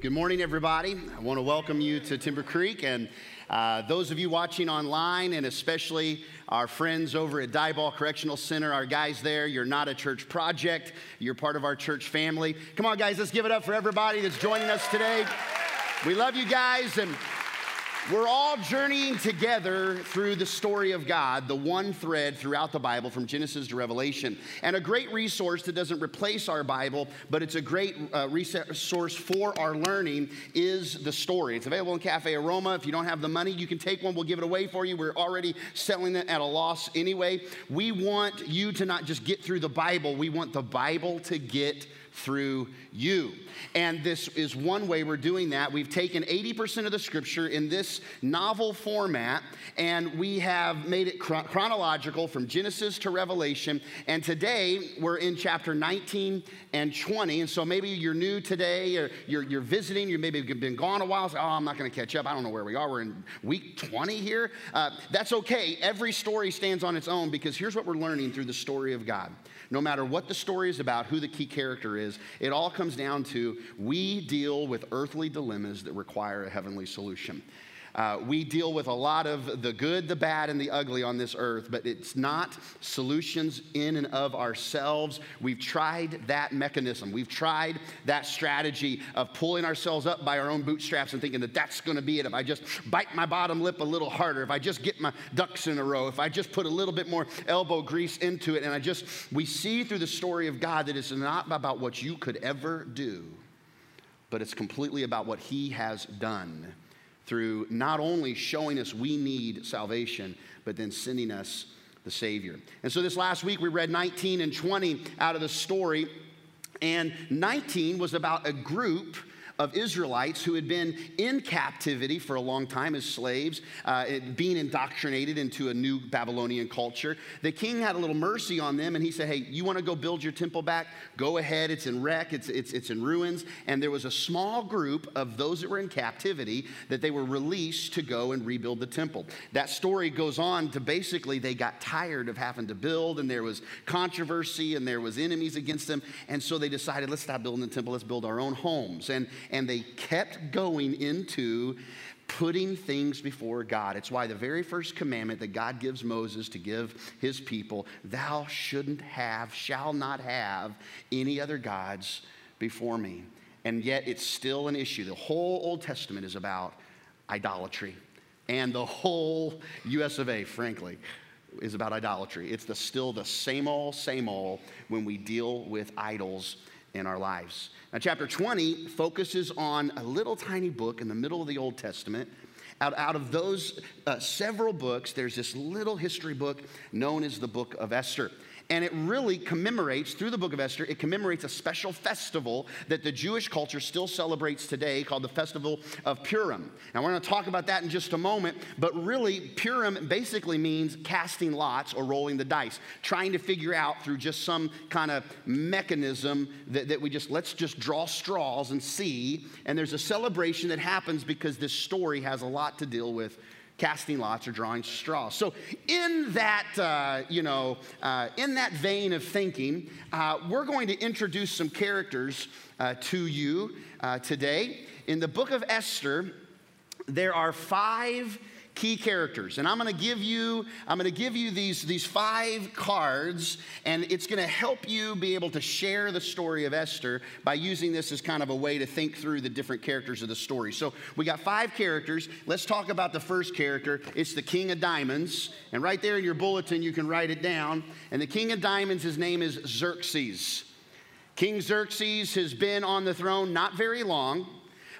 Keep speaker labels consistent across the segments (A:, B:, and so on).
A: Good morning, everybody. I want to welcome you to Timber Creek and uh, those of you watching online, and especially our friends over at Diboll Correctional Center, our guys there. You're not a church project, you're part of our church family. Come on, guys, let's give it up for everybody that's joining us today. We love you guys, and we're all journeying together through the story of God, the one thread throughout the Bible from Genesis to Revelation. And a great resource that doesn't replace our Bible, but it's a great uh, resource for our learning is the story. It's available in Cafe Aroma. If you don't have the money, you can take one. We'll give it away for you. We're already selling it at a loss anyway. We want you to not just get through the Bible, we want the Bible to get through you. And this is one way we're doing that. We've taken 80% of the scripture in this novel format and we have made it chronological from Genesis to Revelation. And today we're in chapter 19 and 20. And so maybe you're new today or you're, you're visiting, you maybe been gone a while. So, oh, I'm not going to catch up. I don't know where we are. We're in week 20 here. Uh, that's okay. Every story stands on its own because here's what we're learning through the story of God. No matter what the story is about, who the key character is, it all comes down to we deal with earthly dilemmas that require a heavenly solution. Uh, we deal with a lot of the good, the bad, and the ugly on this earth, but it's not solutions in and of ourselves. We've tried that mechanism. We've tried that strategy of pulling ourselves up by our own bootstraps and thinking that that's going to be it. If I just bite my bottom lip a little harder, if I just get my ducks in a row, if I just put a little bit more elbow grease into it, and I just, we see through the story of God that it's not about what you could ever do, but it's completely about what He has done through not only showing us we need salvation, but then sending us the Savior. And so this last week we read 19 and 20 out of the story. And 19 was about a group of Israelites who had been in captivity for a long time as slaves, uh, being indoctrinated into a new Babylonian culture. The king had a little mercy on them and he said, Hey, you want to go build your temple back? Go ahead. It's in wreck, it's, it's, it's in ruins. And there was a small group of those that were in captivity that they were released to go and rebuild the temple. That story goes on to basically they got tired of having to build and there was controversy and there was enemies against them. And so they decided, let's stop building the temple, let's build our own homes. And, and they kept going into putting things before God. It's why the very first commandment that God gives Moses to give his people, thou shouldn't have, shall not have any other gods before me. And yet it's still an issue. The whole Old Testament is about idolatry. And the whole US of A, frankly, is about idolatry. It's the, still the same old, same old when we deal with idols in our lives. Now, chapter 20 focuses on a little tiny book in the middle of the Old Testament. Out, out of those uh, several books, there's this little history book known as the Book of Esther. And it really commemorates, through the book of Esther, it commemorates a special festival that the Jewish culture still celebrates today called the Festival of Purim. Now, we're going to talk about that in just a moment, but really, Purim basically means casting lots or rolling the dice, trying to figure out through just some kind of mechanism that, that we just, let's just draw straws and see. And there's a celebration that happens because this story has a lot to deal with casting lots or drawing straws. So, in that, uh, you know, uh, in that vein of thinking, uh, we're going to introduce some characters uh, to you uh, today. In the book of Esther, there are five key characters. And I'm going to give you I'm going to give you these these five cards and it's going to help you be able to share the story of Esther by using this as kind of a way to think through the different characters of the story. So, we got five characters. Let's talk about the first character. It's the King of Diamonds. And right there in your bulletin you can write it down. And the King of Diamonds his name is Xerxes. King Xerxes has been on the throne not very long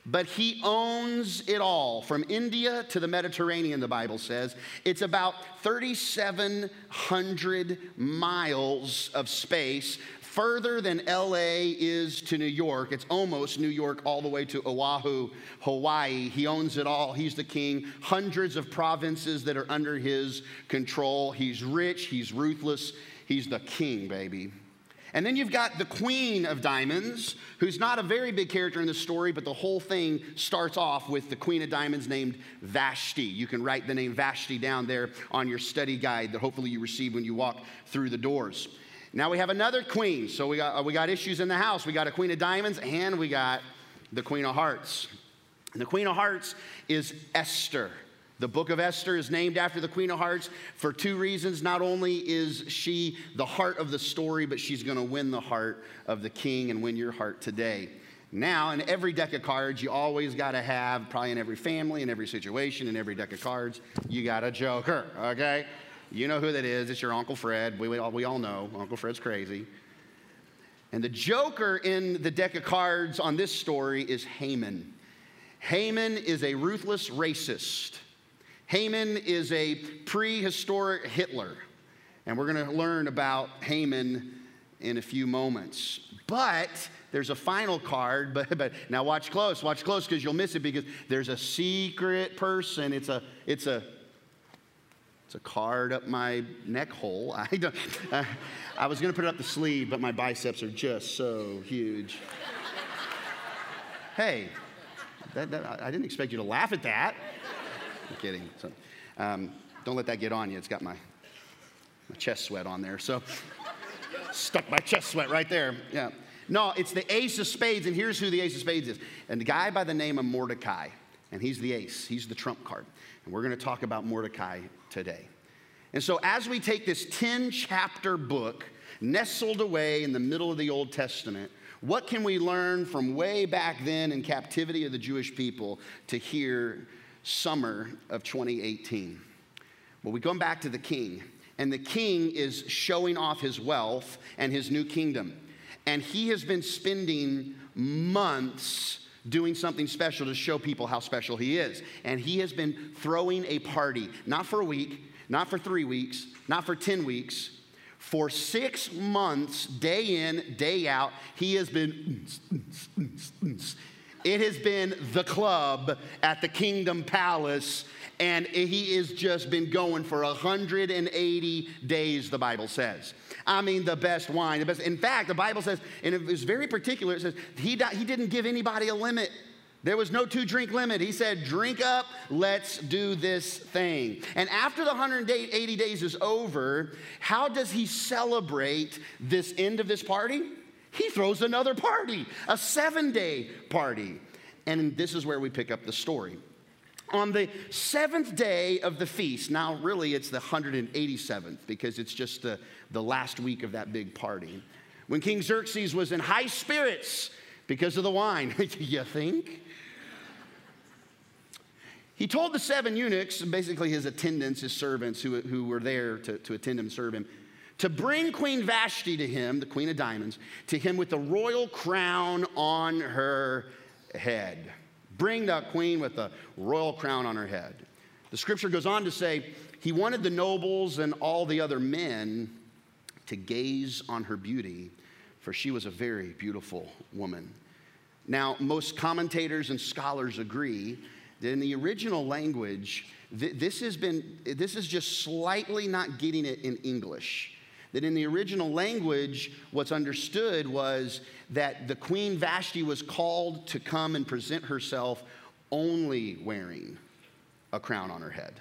A: but he owns it all from India to the Mediterranean, the Bible says. It's about 3,700 miles of space, further than LA is to New York. It's almost New York all the way to Oahu, Hawaii. He owns it all. He's the king. Hundreds of provinces that are under his control. He's rich, he's ruthless, he's the king, baby. And then you've got the Queen of Diamonds, who's not a very big character in the story, but the whole thing starts off with the Queen of Diamonds named Vashti. You can write the name Vashti down there on your study guide that hopefully you receive when you walk through the doors. Now we have another queen. So we got, uh, we got issues in the house. We got a Queen of Diamonds and we got the Queen of Hearts. And the Queen of Hearts is Esther. The book of Esther is named after the Queen of Hearts for two reasons. Not only is she the heart of the story, but she's going to win the heart of the king and win your heart today. Now, in every deck of cards, you always got to have, probably in every family, in every situation, in every deck of cards, you got a joker, okay? You know who that is. It's your Uncle Fred. We, we, all, we all know Uncle Fred's crazy. And the joker in the deck of cards on this story is Haman. Haman is a ruthless racist. Haman is a prehistoric Hitler. And we're going to learn about Haman in a few moments. But there's a final card, but, but now watch close, watch close because you'll miss it because there's a secret person. It's a, it's a, it's a card up my neck hole. I, don't, I was going to put it up the sleeve, but my biceps are just so huge. hey, that, that, I didn't expect you to laugh at that. I'm kidding. So, um, don't let that get on you. It's got my, my chest sweat on there. So, stuck my chest sweat right there. Yeah. No, it's the ace of spades, and here's who the ace of spades is. And a guy by the name of Mordecai, and he's the ace, he's the trump card. And we're going to talk about Mordecai today. And so, as we take this 10 chapter book nestled away in the middle of the Old Testament, what can we learn from way back then in captivity of the Jewish people to here, summer of 2018? Well, we come back to the king, and the king is showing off his wealth and his new kingdom. And he has been spending months doing something special to show people how special he is. And he has been throwing a party, not for a week, not for three weeks, not for 10 weeks. For six months, day in, day out, he has been. It has been the club at the Kingdom Palace, and he has just been going for 180 days, the Bible says. I mean, the best wine, the best. In fact, the Bible says, and it was very particular, it says he, he didn't give anybody a limit. There was no two drink limit. He said, Drink up, let's do this thing. And after the 180 days is over, how does he celebrate this end of this party? He throws another party, a seven day party. And this is where we pick up the story. On the seventh day of the feast, now really it's the 187th because it's just the, the last week of that big party. When King Xerxes was in high spirits because of the wine, you think? He told the seven eunuchs, basically his attendants, his servants who, who were there to, to attend him, serve him, to bring Queen Vashti to him, the Queen of Diamonds, to him with the royal crown on her head. Bring the queen with the royal crown on her head. The scripture goes on to say, he wanted the nobles and all the other men to gaze on her beauty, for she was a very beautiful woman. Now, most commentators and scholars agree that in the original language, this has been, this is just slightly not getting it in English. That in the original language, what's understood was that the Queen Vashti was called to come and present herself only wearing a crown on her head.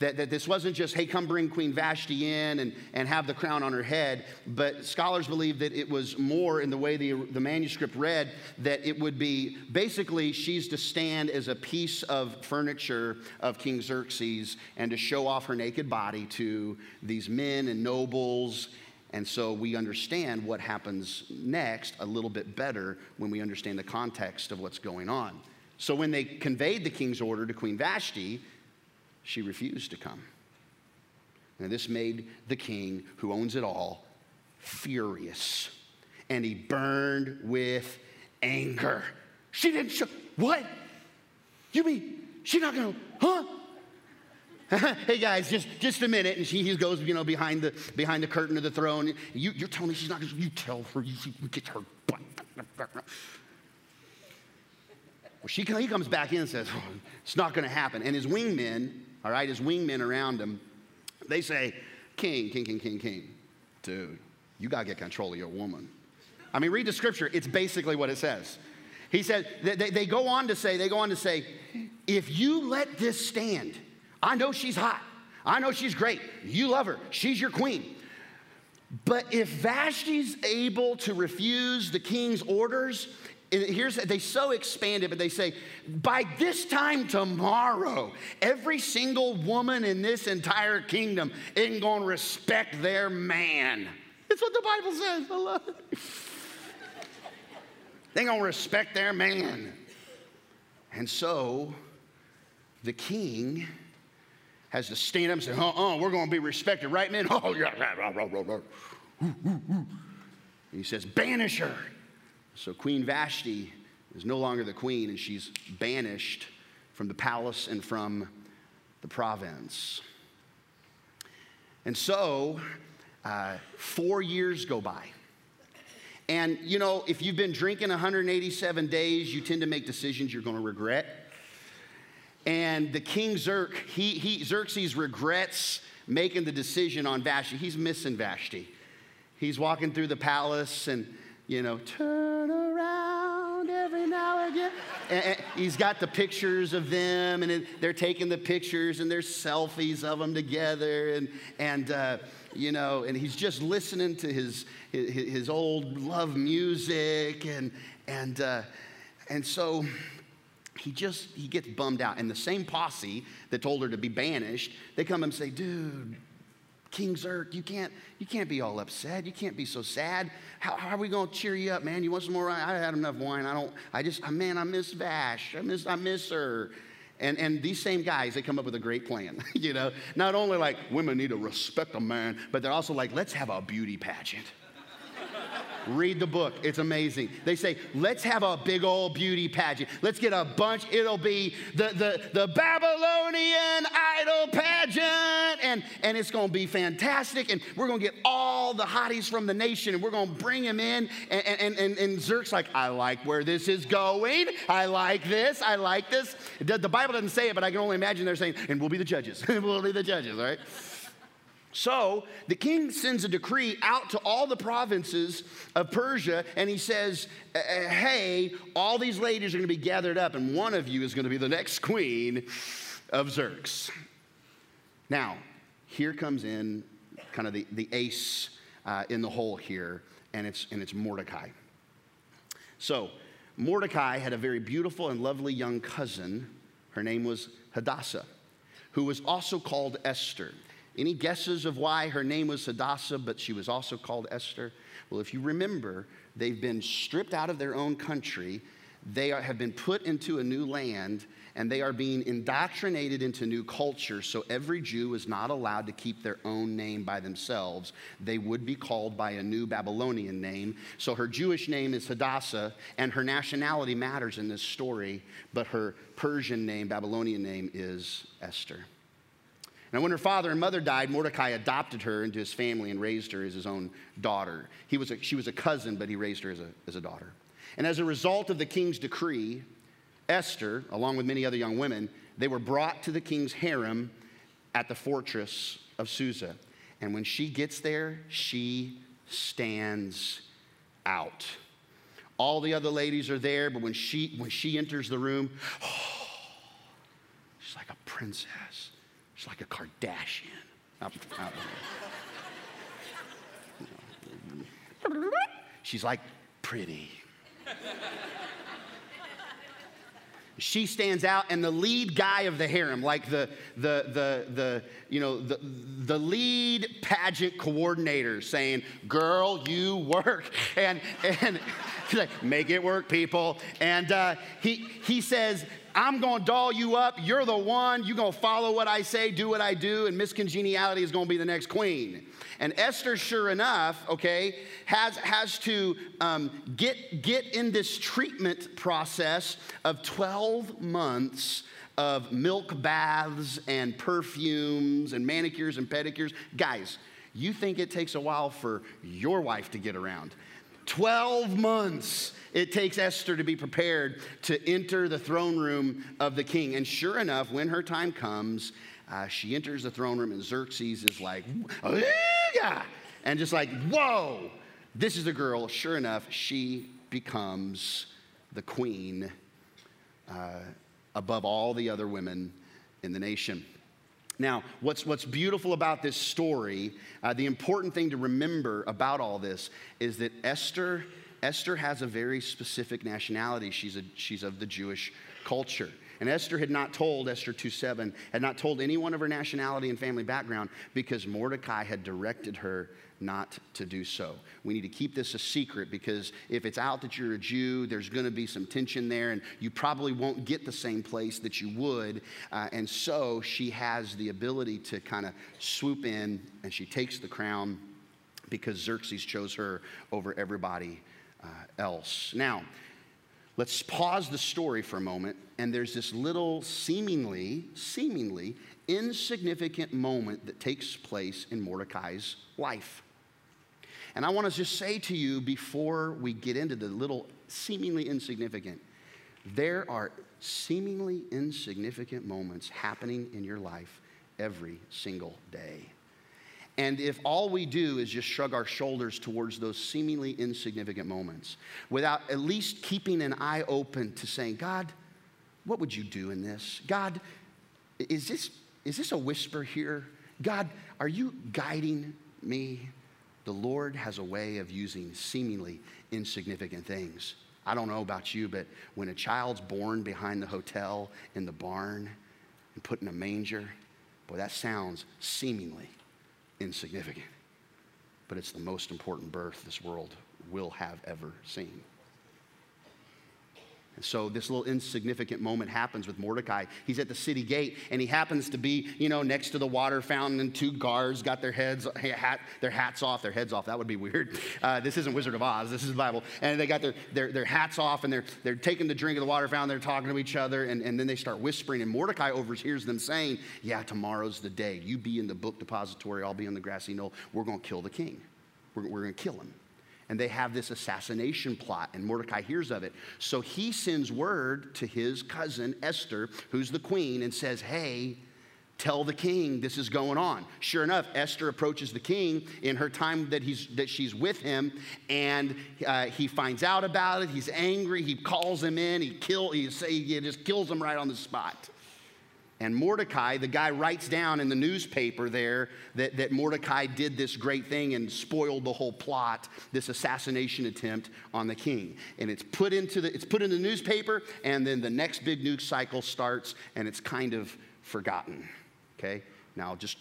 A: That, that this wasn't just, hey, come bring Queen Vashti in and, and have the crown on her head, but scholars believe that it was more in the way the, the manuscript read, that it would be basically she's to stand as a piece of furniture of King Xerxes and to show off her naked body to these men and nobles. And so we understand what happens next a little bit better when we understand the context of what's going on. So when they conveyed the king's order to Queen Vashti, she refused to come. And this made the king, who owns it all, furious. And he burned with anger. She didn't show. What? You mean she's not gonna, huh? hey guys, just, just a minute. And she he goes, you know, behind the behind the curtain of the throne. You, are telling me she's not gonna, you tell her, you get her butt. Well, she, he comes back in and says, oh, it's not gonna happen. And his wingmen all right, his wingmen around him, they say, King, king, king, king, king. Dude, you got to get control of your woman. I mean, read the scripture. It's basically what it says. He said, they, they go on to say, they go on to say, if you let this stand, I know she's hot. I know she's great. You love her. She's your queen. But if Vashti's able to refuse the king's orders, here's they so expand it, but they say, by this time tomorrow, every single woman in this entire kingdom isn't to respect their man. That's what the Bible says. I love it. They're going to respect their man. And so the king has to stand up and say, uh uh, we're to be respected, right, men? Oh, yeah, rah, he says, banish her. So Queen Vashti is no longer the queen, and she's banished from the palace and from the province. And so, uh, four years go by. And you know, if you've been drinking 187 days, you tend to make decisions you're going to regret. And the king Xerx, he, he, Xerxes regrets making the decision on Vashti. He's missing Vashti. He's walking through the palace and, you know, turn around every now and again. And, and he's got the pictures of them, and they're taking the pictures, and there's selfies of them together. And, and uh, you know, and he's just listening to his, his, his old love music. And, and, uh, and so he just he gets bummed out and the same posse that told her to be banished they come and say dude king Xerx, you can't you can't be all upset. You can't be so sad. How, how are we going to cheer you up man? You want some more? Wine i had enough wine. I don't i just man i miss vash. I miss i miss her. And, and these same guys, they come up with a great plan. you know, not only like women need to respect a man, but they're also like, let's have a beauty pageant. Read the book, it's amazing. They say, let's have a big old beauty pageant. Let's get a bunch, it'll be the, the, the Babylonian idol pageant, and, and it's gonna be fantastic. And we're gonna get all the hotties from the nation, and we're gonna bring them in. And, and, and, and Xerx's like, I like where this is going. I like this. I like this. The Bible doesn't say it, but I can only imagine they're saying, and we'll be the judges. we'll be the judges, all right? So the king sends a decree out to all the provinces of Persia, and he says, uh, uh, Hey, all these ladies are going to be gathered up, and one of you is going to be the next queen of Xerxes. Now, here comes in kind of the, the ace uh, in the hole here, and it's, and it's Mordecai. So, Mordecai had a very beautiful and lovely young cousin. Her name was Hadassah, who was also called Esther. Any guesses of why her name was Hadassah, but she was also called Esther? Well, if you remember, they've been stripped out of their own country. They are, have been put into a new land and they are being indoctrinated into new culture. So every Jew is not allowed to keep their own name by themselves. They would be called by a new Babylonian name. So her Jewish name is Hadassah, and her nationality matters in this story, but her Persian name, Babylonian name, is Esther. Now, when her father and mother died, Mordecai adopted her into his family and raised her as his own daughter. He was a, she was a cousin, but he raised her as a, as a daughter. And as a result of the king's decree, Esther, along with many other young women, they were brought to the king's harem at the fortress of Susa. And when she gets there, she stands out. All the other ladies are there, but when she, when she enters the room, oh, she's like a princess. She's like a Kardashian. She's like pretty. She stands out and the lead guy of the harem like the the the the you know the the lead pageant coordinator saying girl you work and and like make it work people and uh, he he says I'm to doll you up. You're the one. You're to follow what I say, do what I do, and Miss Congeniality is to be the next queen. And Esther, sure enough, okay, has, has to um, get, get in this treatment process of 12 months of milk baths and perfumes and manicures and pedicures. Guys, you think it takes a while for your wife to get around. 12 months it takes Esther to be prepared to enter the throne room of the king. And sure enough, when her time comes, uh, she enters the throne room, and Xerxes is like, and just like, whoa, this is the girl. Sure enough, she becomes the queen uh, above all the other women in the nation. Now, what's, what's beautiful about this story, uh, the important thing to remember about all this is that Esther Esther has a very specific nationality. She's, a, she's of the Jewish culture. And Esther had not told, Esther 2 7, had not told anyone of her nationality and family background because Mordecai had directed her not to do so. We need to keep this a secret because if it's out that you're a Jew, there's going to be some tension there, and you probably won't get the same place that you would. Uh, and so she has the ability to kind of swoop in and she takes the crown because Xerxes chose her over everybody uh, else. Now, let's pause the story for a moment, and there's this little seemingly, seemingly insignificant moment that takes place in Mordecai's life. And I want to just say to you before we get into the little seemingly insignificant, there are seemingly insignificant moments happening in your life every single day. And if all we do is just shrug our shoulders towards those seemingly insignificant moments without at least keeping an eye open to saying, God, what would you do in this? God, is this, is this a whisper here? God, are you guiding me? The Lord has a way of using seemingly insignificant things. I don't know about you, but when a child's born behind the hotel in the barn and put in a manger, boy, that sounds seemingly insignificant. But it's the most important birth this world will have ever seen. And so this little insignificant moment happens with Mordecai. He's at the city gate and he happens to be, you know, next to the water fountain and two guards got their heads, hat, their hats off, their heads off. That would be weird. Uh, this isn't Wizard of Oz, this is the Bible. And they got their, their, their hats off and they're, they're taking the drink of the water fountain, they're talking to each other, and, and then they start whispering. And Mordecai overhears them saying, Yeah, tomorrow's the day. You be in the book depository, I'll be on the grassy knoll. We're going to kill the king. We're, we're going to kill him and they have this assassination plot, and Mordecai hears of it. So he sends word to his cousin Esther, who's the queen, and says, Hey, tell the king this is going on. Sure enough, Esther approaches the king in her time that, he's, that she's with him, and uh, he finds out about it. He's angry. He calls him in. He, kill, he, say, he just kills him right on the spot. And Mordecai, the guy writes down in the newspaper there that, that Mordecai did this great thing and spoiled the whole plot, this assassination attempt on the king. And it's put into the, it's put in the newspaper, and then the next big news cycle starts, and it's kind of forgotten. Okay? Now just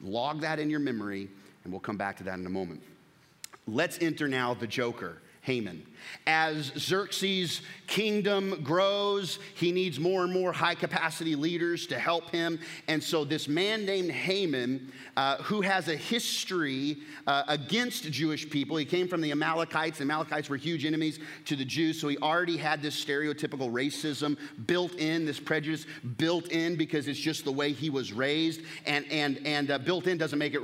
A: log that in your memory, and we'll come back to that in a moment. Let's enter now the Joker. Haman. As Xerxes' kingdom grows, he needs more and more high capacity leaders to help him. And so, this man named Haman, uh, who has a history uh, against Jewish people, he came from the Amalekites. The Amalekites were huge enemies to the Jews, so he already had this stereotypical racism built in, this prejudice built in because it's just the way he was raised. And, and, and uh, built in doesn't make it,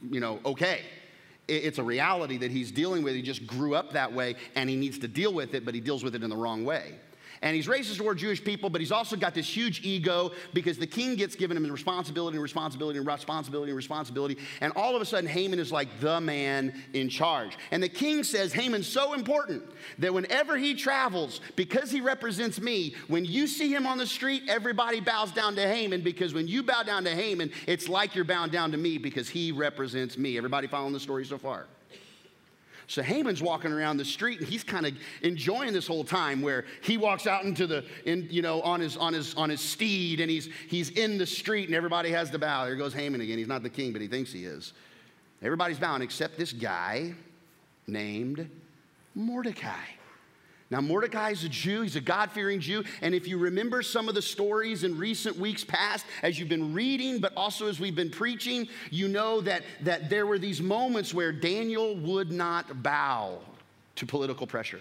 A: you know, okay it's a reality that he's dealing with. He just grew up that way and he needs to deal with it, but he deals with it in the wrong way. And he's racist toward Jewish people, but he's also got this huge ego because the king gets given him responsibility and responsibility and responsibility and responsibility. And all of a sudden, Haman is like the man in charge. And the king says, Haman's so important that whenever he travels, because he represents me, when you see him on the street, everybody bows down to Haman because when you bow down to Haman, it's like you're bowing down to me because he represents me. Everybody following the story so far? So Haman's walking around the street and he's kind of enjoying this whole time where he walks out into the, in, you know, on his, on his, on his steed and he's, he's in the street and everybody has to bow. There goes Haman again. He's not the king, but he thinks he is. Everybody's bowing except this guy named Mordecai. Now, Mordecai is a Jew, he's a God fearing Jew. And if you remember some of the stories in recent weeks past, as you've been reading, but also as we've been preaching, you know that, that there were these moments where Daniel would not bow to political pressure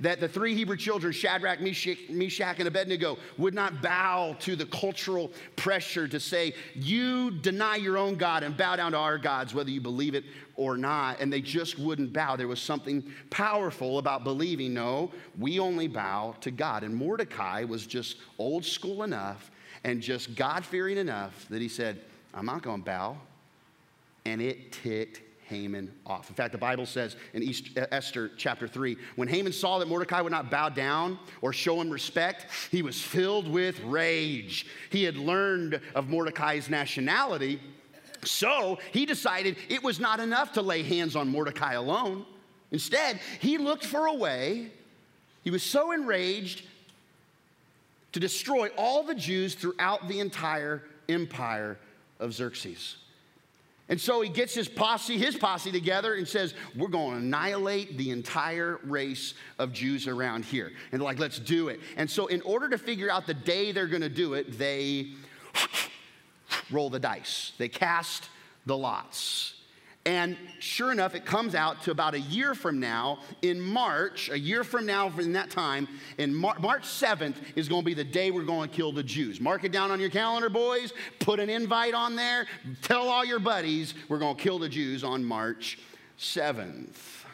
A: that the three Hebrew children, Shadrach, Meshach, and Abednego, would not bow to the cultural pressure to say, You deny your own God and bow down to our gods, whether you believe it or not. And they just wouldn't bow. There was something powerful about believing, No, we only bow to God. And Mordecai was just old school enough and just God fearing enough that he said, I'm not going to bow. And it ticked Haman off. In fact, the Bible says in East, Esther chapter 3 when Haman saw that Mordecai would not bow down or show him respect, he was filled with rage. He had learned of Mordecai's nationality, so he decided it was not enough to lay hands on Mordecai alone. Instead, he looked for a way, he was so enraged to destroy all the Jews throughout the entire empire of Xerxes. And so he gets his posse, his posse together and says, We're going to annihilate the entire race of Jews around here. And like, Let's do it. And so, in order to figure out the day they're going to do it, they roll the dice, they cast the lots. And sure enough, it comes out to about a year from now in March, a year from now from that time, in Mar- March 7th is going to be the day we're going to kill the Jews. Mark it down on your calendar, boys. Put an invite on there. Tell all your buddies we're going to kill the Jews on March 7th.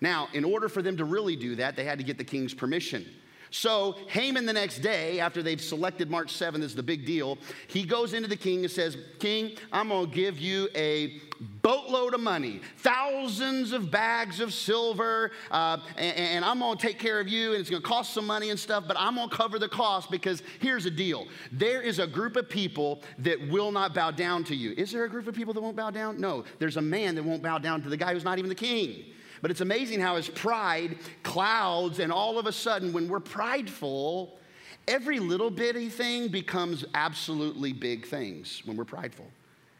A: Now, in order for them to really do that, they had to get the king's permission. So Haman the next day, after they've selected March 7th as the big deal, he goes into the king and says, King, I'm going to give you a boatload of money, thousands of bags of silver, uh, and, and, I'm going to take care of you, and it's going to cost some money and stuff, but I'm going to cover the cost because here's the deal. There is a group of people that will not bow down to you. Is there a group of people that won't bow down? No. There's a man that won't bow down to the guy who's not even the king. But it's amazing how his pride clouds, and all of a sudden, when we're prideful, every little bitty thing becomes absolutely big things when we're prideful.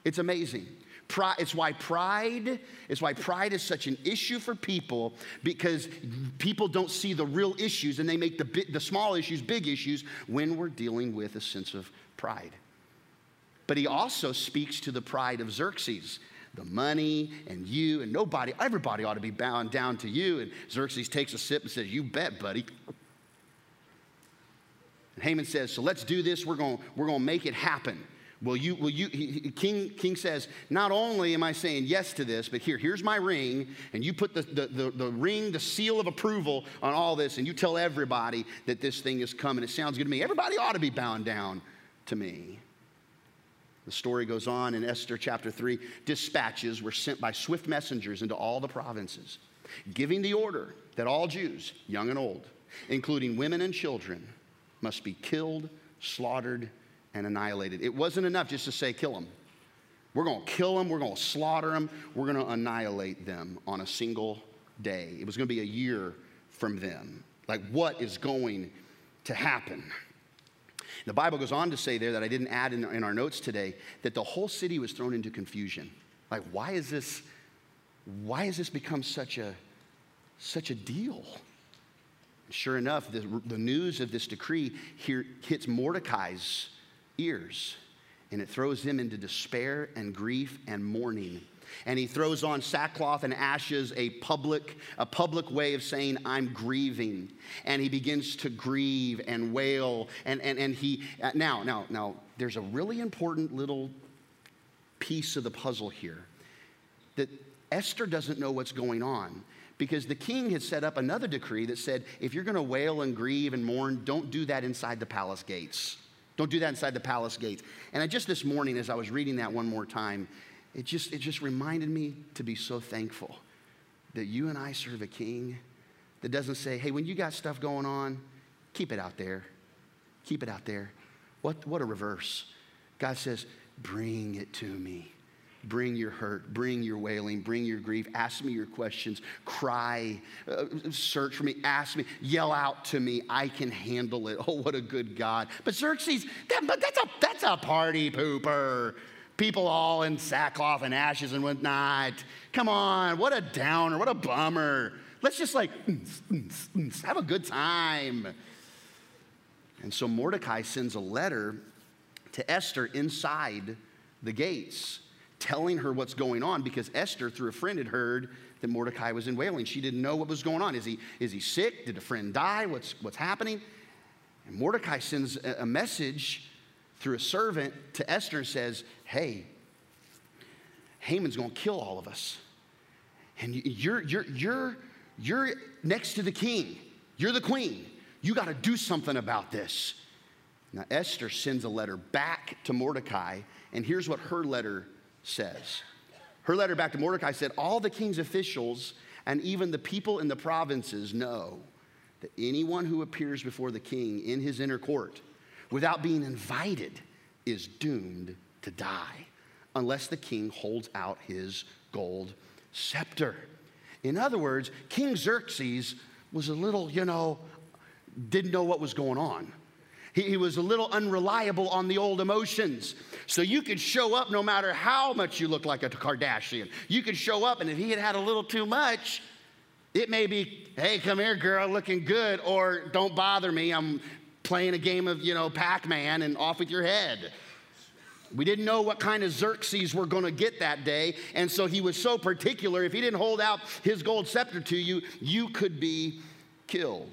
A: It's amazing. Pride, it's why pride it's why pride is such an issue for people because people don't see the real issues and they make the, the small issues big issues when we're dealing with a sense of pride. But he also speaks to the pride of Xerxes the money and you and nobody, everybody ought to be bowing down to you. And Xerxes takes a sip and says, You bet, buddy. And Haman says, So let's do this. We're going we're to make it happen. Will you, will you, he, King, King says, not only am I saying yes to this, but here, here's my ring, and you put the, the, the, the, ring, the seal of approval on all this, and you tell everybody that this thing is coming. It sounds good to me. Everybody ought to be bowing down to me. The story goes on in Esther chapter 3. Dispatches were sent by swift messengers into all the provinces, giving the order that all Jews, young and old, including women and children, must be killed, slaughtered, and annihilated. It wasn't enough just to say, kill them. We're going to kill them, we're going to slaughter them, we're going to annihilate them on a single day. It was going to be a year from them. Like, what is going to happen? The Bible goes on to say there that I didn't add in, in our notes today that the whole city was thrown into confusion. Like, why is this, why has this become such a, such a deal? Sure enough, the, the news of this decree here hits Mordecai's ears, and it throws him into despair and grief and mourning and he throws on sackcloth and ashes, a public, a public way of saying, I'm grieving. And he begins to grieve and wail. And, and, and he, uh, now, now, now, there's a really important little piece of the puzzle here that Esther doesn't know what's going on because the king had set up another decree that said if you're going to wail and grieve and mourn, don't do that inside the palace gates. Don't do that inside the palace gates. And I just this morning, as I was reading that one more time, it just, it just reminded me to be so thankful that you and I serve a king that doesn't say, hey, when you got stuff going on, keep it out there. Keep it out there. What, what a reverse. God says, bring it to me. Bring your hurt, bring your wailing, bring your grief. Ask me your questions. Cry, uh, search for me, ask me, yell out to me. I can handle it. Oh, what a good God. But Xerxes, that, but that's a, that's a party pooper people all in sackcloth and ashes and whatnot. Come on, what a downer, what a bummer. Let's just like mm, mm, mm, have a good time. And so Mordecai sends a letter to Esther inside the gates, telling her what's going on because Esther, through a friend, had heard that Mordecai was in wailing. She didn't know what was going on. Is he, is he sick? Did a friend die? What's, what's happening? And Mordecai sends a, a message through a servant to Esther and says, Hey, Haman's gonna kill all of us. And you're, you're, you're, you're next to the king, you're the queen. You gotta do something about this. Now, Esther sends a letter back to Mordecai, and here's what her letter says. Her letter back to Mordecai said, All the king's officials and even the people in the provinces know that anyone who appears before the king in his inner court without being invited is doomed to die unless the king holds out his gold scepter. In other words, King Xerxes was a little, you know, didn't know what was going on. He, he, was a little unreliable on the old emotions. So you could show up no matter how much you look like a Kardashian. You could show up, and if he had had a little too much, it may be, hey, come here, girl, looking good, or don't bother me. I'm playing a game of, you know, Pac Man and off with your head. We didn't know what kind of Xerxes we're going to get that day. And so he was so particular. If he didn't hold out his gold scepter to you, you could be killed.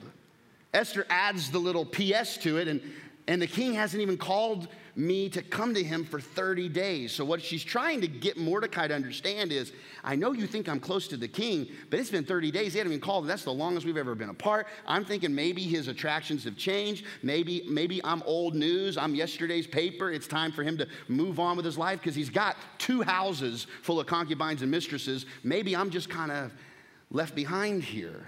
A: Esther adds the little PS to it, and, and the king hasn't even called me to come to him for 30 days. So, what she's trying to get Mordecai to understand is I know you think I'm close to the king, but it's been 30 days. He hasn't even called. That's the longest we've ever been apart. I'm thinking maybe his attractions have changed. Maybe, maybe I'm old news. I'm yesterday's paper. It's time for him to move on with his life because he's got two houses full of concubines and mistresses. Maybe I'm just kind of left behind here.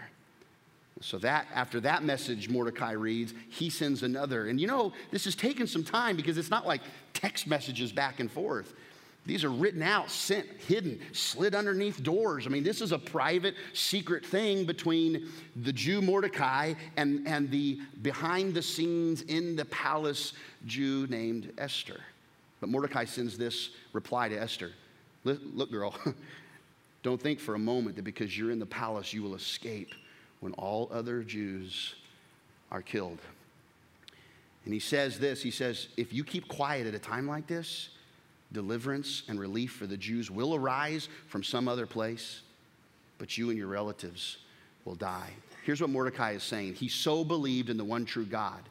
A: So that after that message Mordecai reads, he sends another. And you know, this has taken some time because it's not like text messages back and forth. These are written out, sent, hidden, slid underneath doors. I mean, this is a private, secret thing between the Jew Mordecai and, and the behind the scenes in the palace Jew named Esther. But Mordecai sends this reply to Esther Look, girl, don't think for a moment that because you're in the palace, you will escape when all other Jews are killed. And he says this he says, if you keep quiet at a time like this, deliverance and relief for the Jews will arise from some other place, but you and your relatives will die. Here's what Mordecai is saying He so believed in the one true God,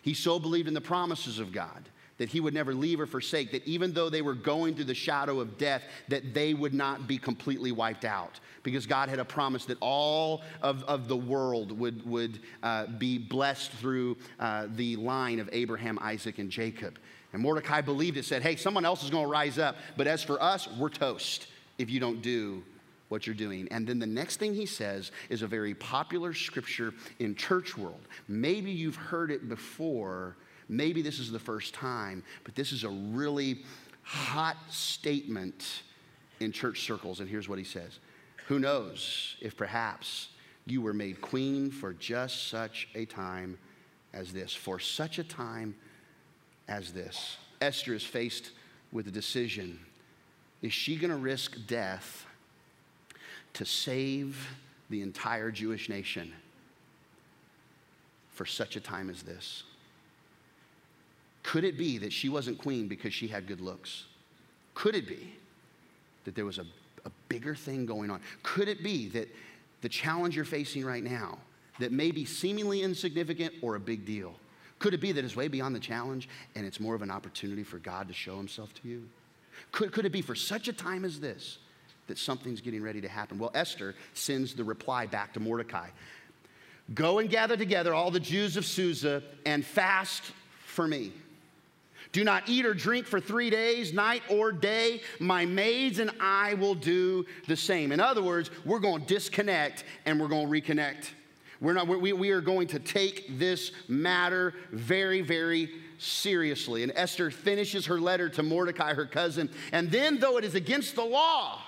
A: he so believed in the promises of God that he would never leave or forsake, that even though they were going through the shadow of death, that they would not be completely wiped out. Because God had a promise that all of, of the world would, would uh, be blessed through uh, the line of Abraham, Isaac, and Jacob. And Mordecai believed it, said, hey, someone else is going to rise up. But as for us, we're toast if you don't do what you're doing. And then the next thing he says is a very popular scripture in church world. Maybe you've heard it before Maybe this is the first time, but this is a really hot statement in church circles. And here's what he says Who knows if perhaps you were made queen for just such a time as this? For such a time as this. Esther is faced with a decision. Is she going to risk death to save the entire Jewish nation for such a time as this? Could it be that she wasn't queen because she had good looks? Could it be that there was a, a bigger thing going on? Could it be that the challenge you're facing right now, that may be seemingly insignificant or a big deal, could it be that it's way beyond the challenge and it's more of an opportunity for God to show himself to you? Could, could it be for such a time as this that something's getting ready to happen? Well, Esther sends the reply back to Mordecai Go and gather together all the Jews of Susa and fast for me. Do not eat or drink for three days, night or day. My maids and I will do the same. In other words, we're going to disconnect and we're going to reconnect. We're not, we, we are going to take this matter very, very seriously. And Esther finishes her letter to Mordecai, her cousin. And then, though it is against the law,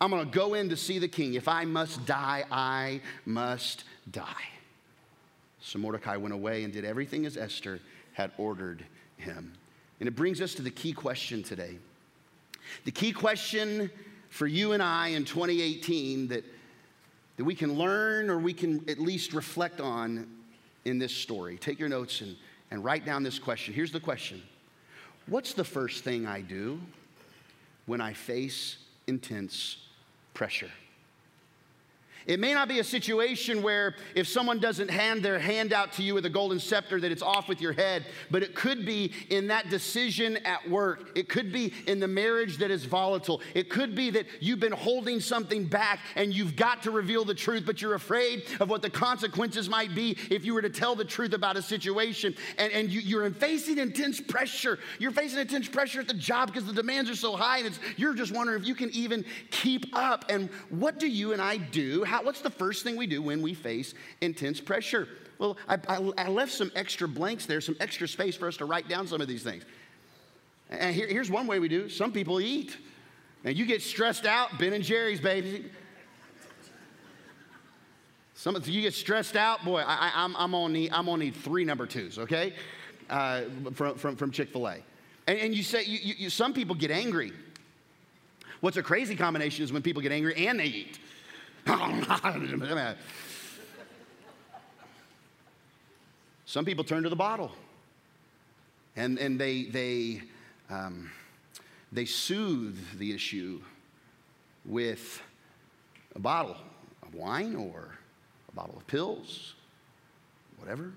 A: I'm going to go in to see the king. If I must die, I must die. So Mordecai went away and did everything as Esther had ordered him. And it brings us to the key question today. The key question for you and I in 2018 that, that we can learn or we can at least reflect on in this story. Take your notes and, and write down this question. Here's the question What's the first thing I do when I face intense pressure? It may not be a situation where if someone doesn't hand their hand out to you with a golden scepter that it's off with your head, but it could be in that decision at work. It could be in the marriage that is volatile. It could be that you've been holding something back and you've got to reveal the truth, but you're afraid of what the consequences might be if you were to tell the truth about a situation. And, and you, are facing intense pressure. You're facing intense pressure at the job because the demands are so high and you're just wondering if you can even keep up. And what do you and I do? How, what's the first thing we do when we face intense pressure? Well, I, I, I left some extra blanks there, some extra space for us to write down some of these things. And here, here's one way we do some people eat. And you get stressed out, Ben and Jerry's, baby. Some you get stressed out, boy. I, am gonna I'm gonna need three number twos, okay, uh, from from, from Chick Fil A. And, and, you say you, you, some people get angry. What's a crazy combination is when people get angry and they eat. some people turn to the bottle, and and they they um, they soothe the issue with a bottle of wine or a bottle of pills, whatever.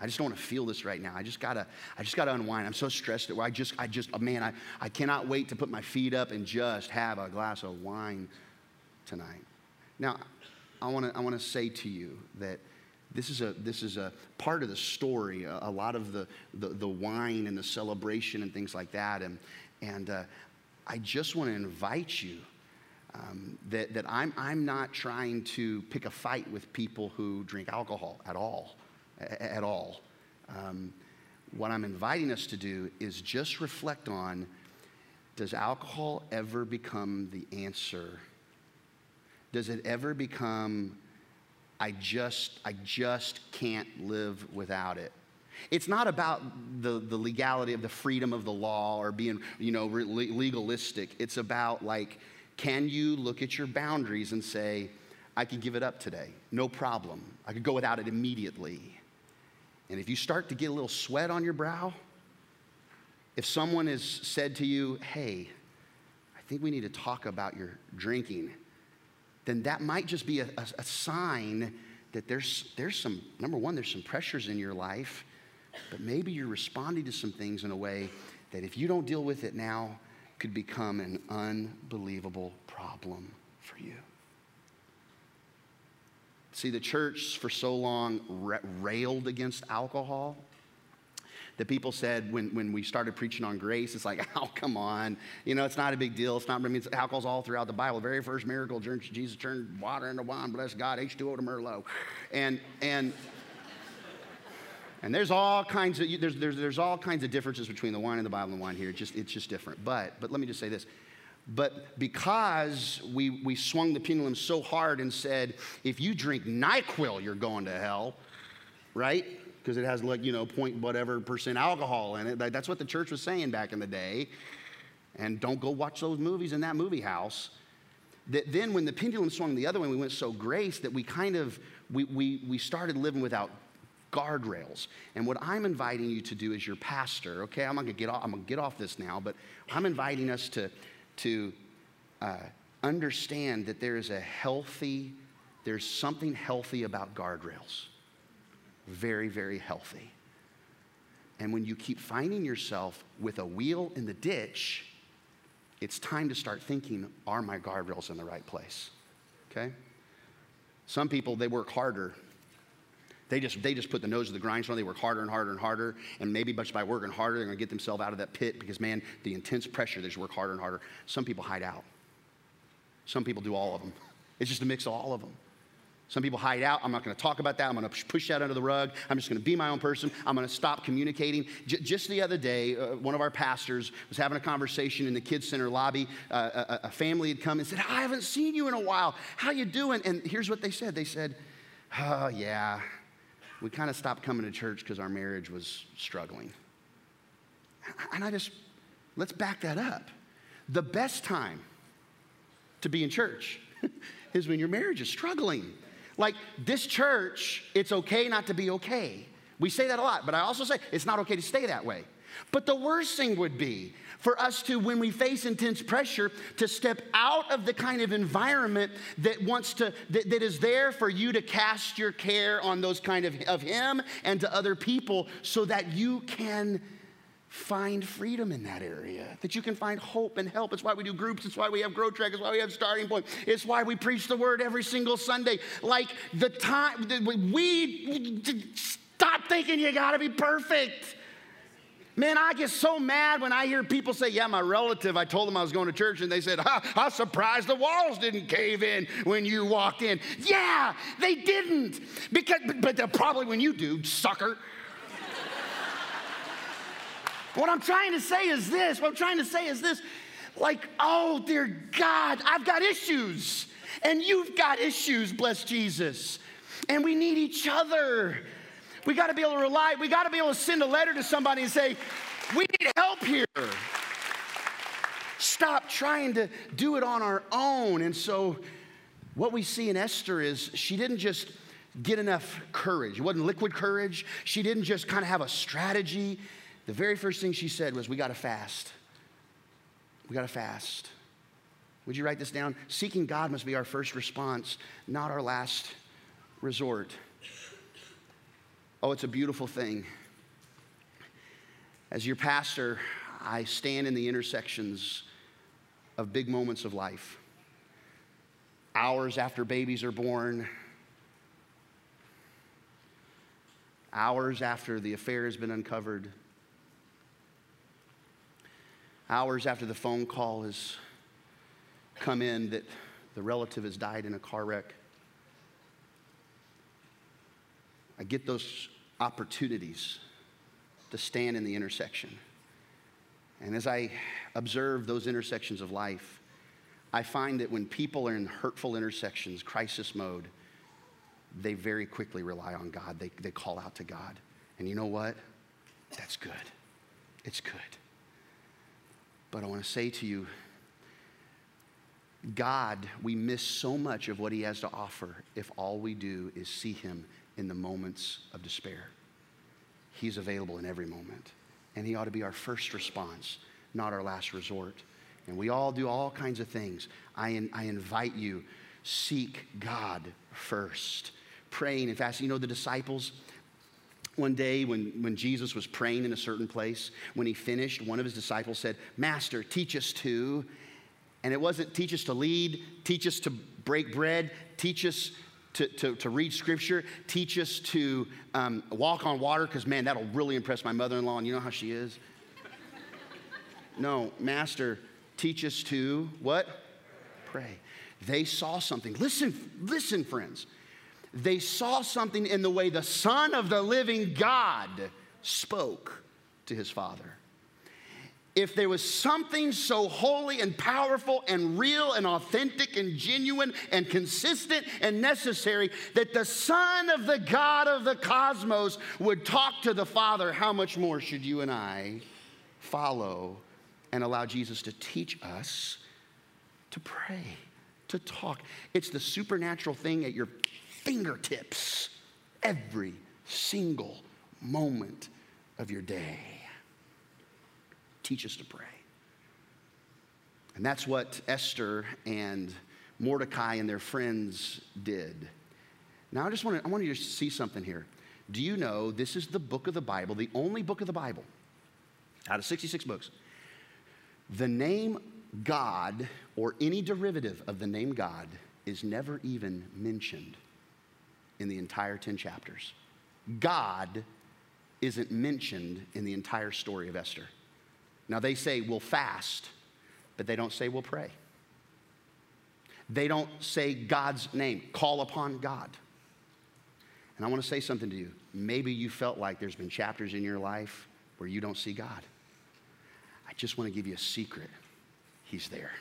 A: I just don't want to feel this right now. I just gotta, I just gotta unwind. I'm so stressed that I just, I just, oh man, I, I cannot wait to put my feet up and just have a glass of wine tonight. Now, I want to, I want to say to you that this is a, this is a part of the story. A, a lot of the, the, the, wine and the celebration and things like that, and, and uh, I just want to invite you um, that, that I'm, I'm not trying to pick a fight with people who drink alcohol at all, at all. Um, what I'm inviting us to do is just reflect on does alcohol ever become the answer? Does it ever become, I just, I just can't live without it? It's not about the, the legality of the freedom of the law or being, you know, legalistic. It's about like, can you look at your boundaries and say, I can give it up today, no problem. I could go without it immediately. And if you start to get a little sweat on your brow, if someone has said to you, hey, I think we need to talk about your drinking, then that might just be a, a, a sign that there's, there's some, number one, there's some pressures in your life, but maybe you're responding to some things in a way that if you don't deal with it now, could become an unbelievable problem for you. See, the church for so long railed against alcohol that people said when, when we started preaching on grace, it's like, oh, come on. You know, it's not a big deal. It's not, I mean, alcohol's all throughout the Bible. The very first miracle, Jesus turned water into wine, bless God, H2O to Merlot. And, and, and there's all kinds of there's, there's, there's all kinds of differences between the wine and the Bible and the wine here. It's just, it's just different. But but let me just say this. But because we, we swung the pendulum so hard and said, if you drink NyQuil, you're going to hell, right? Because it has like, you know, point whatever percent alcohol in it. That's what the church was saying back in the day. And don't go watch those movies in that movie house. That then when the pendulum swung the other way, we went so grace that we kind of, we, we, we started living without guardrails. And what I'm inviting you to do as your pastor, okay, I'm gonna get off, I'm gonna get off this now, but I'm inviting us to, to uh, understand that there is a healthy, there's something healthy about guardrails. Very, very healthy. And when you keep finding yourself with a wheel in the ditch, it's time to start thinking, are my guardrails in the right place? Okay? Some people, they work harder they just, they just put the nose to the grindstone. They work harder and harder and harder. And maybe much by working harder, they're going to get themselves out of that pit because, man, the intense pressure, they just work harder and harder. Some people hide out. Some people do all of them. It's just a mix of all of them. Some people hide out. I'm not going to talk about that. I'm going to push that under the rug. I'm just going to be my own person. I'm going to stop communicating. J- just the other day, uh, one of our pastors was having a conversation in the kids center lobby. Uh, a, a, family had come and said, "I haven't seen you in a while. How you doing?" And here's what they said. They said, "Oh yeah, we kind of stopped coming to church because our marriage was struggling. And I just, let's back that up. The best time to be in church is when your marriage is struggling. Like this church, it's okay not to be okay. We say that a lot, but I also say it's not okay to stay that way. But the worst thing would be for us to, when we face intense pressure, to step out of the kind of environment that wants to, that, that is there for you to cast your care on those kind of, of Him and to other people so that you can find freedom in that area, that you can find hope and help. It's why we do groups, it's why we have Grow Track, it's why we have Starting Point, it's why we preach the word every single Sunday. Like the time, we stop thinking you gotta be perfect. Man, I get so mad when I hear people say, Yeah, my relative, I told them I was going to church, and they said, I'm surprised the walls didn't cave in when you walked in. Yeah, they didn't. Because, but they're probably when you do, sucker. What I'm trying to say is this what I'm trying to say is this like, oh, dear God, I've got issues, and you've got issues, bless Jesus. And we need each other. We got to be able to rely, we got to be able to send a letter to somebody and say, We need help here. Stop trying to do it on our own. And so, what we see in Esther is she didn't just get enough courage. It wasn't liquid courage. She didn't just kind of have a strategy. The very first thing she said was, We got to fast. We got to fast. Would you write this down? Seeking God must be our first response, not our last resort. Oh, it's a beautiful thing. As your pastor, I stand in the intersections of big moments of life. Hours after babies are born, hours after the affair has been uncovered, hours after the phone call has come in that the relative has died in a car wreck. I get those opportunities to stand in the intersection. And as I observe those intersections of life, I find that when people are in hurtful intersections, crisis mode, they very quickly rely on God. They, they call out to God. And you know what? That's good. It's good. But I want to say to you, God, we miss so much of what He has to offer if all we do is see Him in the moments of despair. He's available in every moment, and He ought to be our first response, not our last resort. And we all do all kinds of things. I, in, I invite you, seek God first. Praying and fasting. You know, the disciples, one day when, when Jesus was praying in a certain place, when he finished, one of his disciples said, Master, teach us to. And it wasn't teach us to lead, teach us to break bread, teach us to, to, to read scripture, teach us to um, walk on water, because man, that'll really impress my mother in law, and you know how she is. no, Master, teach us to what? Pray. They saw something. Listen, listen, friends. They saw something in the way the Son of the living God spoke to his Father if there was something so holy and powerful and real and authentic and genuine and consistent and necessary that the Son of the God of the cosmos would talk to the Father, how much more should you and I follow and allow Jesus to teach us to pray, to talk? It's the supernatural thing at your fingertips every single moment of your day. Teach us to pray. And that's what Esther and Mordecai and their friends did. Now, I just want to, I want you to see something here. Do you know this is the book of the Bible, the only book of the Bible out of 66 books? The name God or any derivative of the name God is never even mentioned in the entire 10 chapters. God isn't mentioned in the entire story of Esther. Now, they say we'll fast, but they don't say we'll pray. They don't say God's name, call upon God. And I want to say something to you. Maybe you felt like there's been chapters in your life where you don't see God. I just want to give you a secret He's there.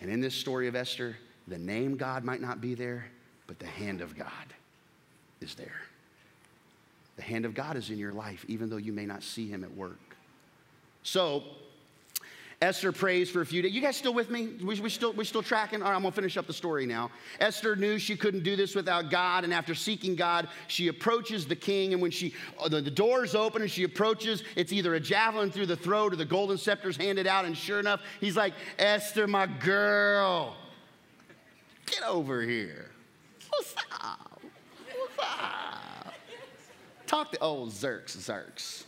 A: And in this story of Esther, the name God might not be there, but the hand of God is there. The hand of God is in your life, even though you may not see Him at work. So, Esther prays for a few days. You guys still with me? We, we, still, we still tracking? All right, I'm gonna finish up the story now. Esther knew she couldn't do this without God, and after seeking God, she approaches the king. And when she, uh, the, the doors open and she approaches, it's either a javelin through the throat or the golden scepter's handed out. And sure enough, he's like, Esther, my girl, get over here. What's up? What's up? Talk to old Xerx, Xerx.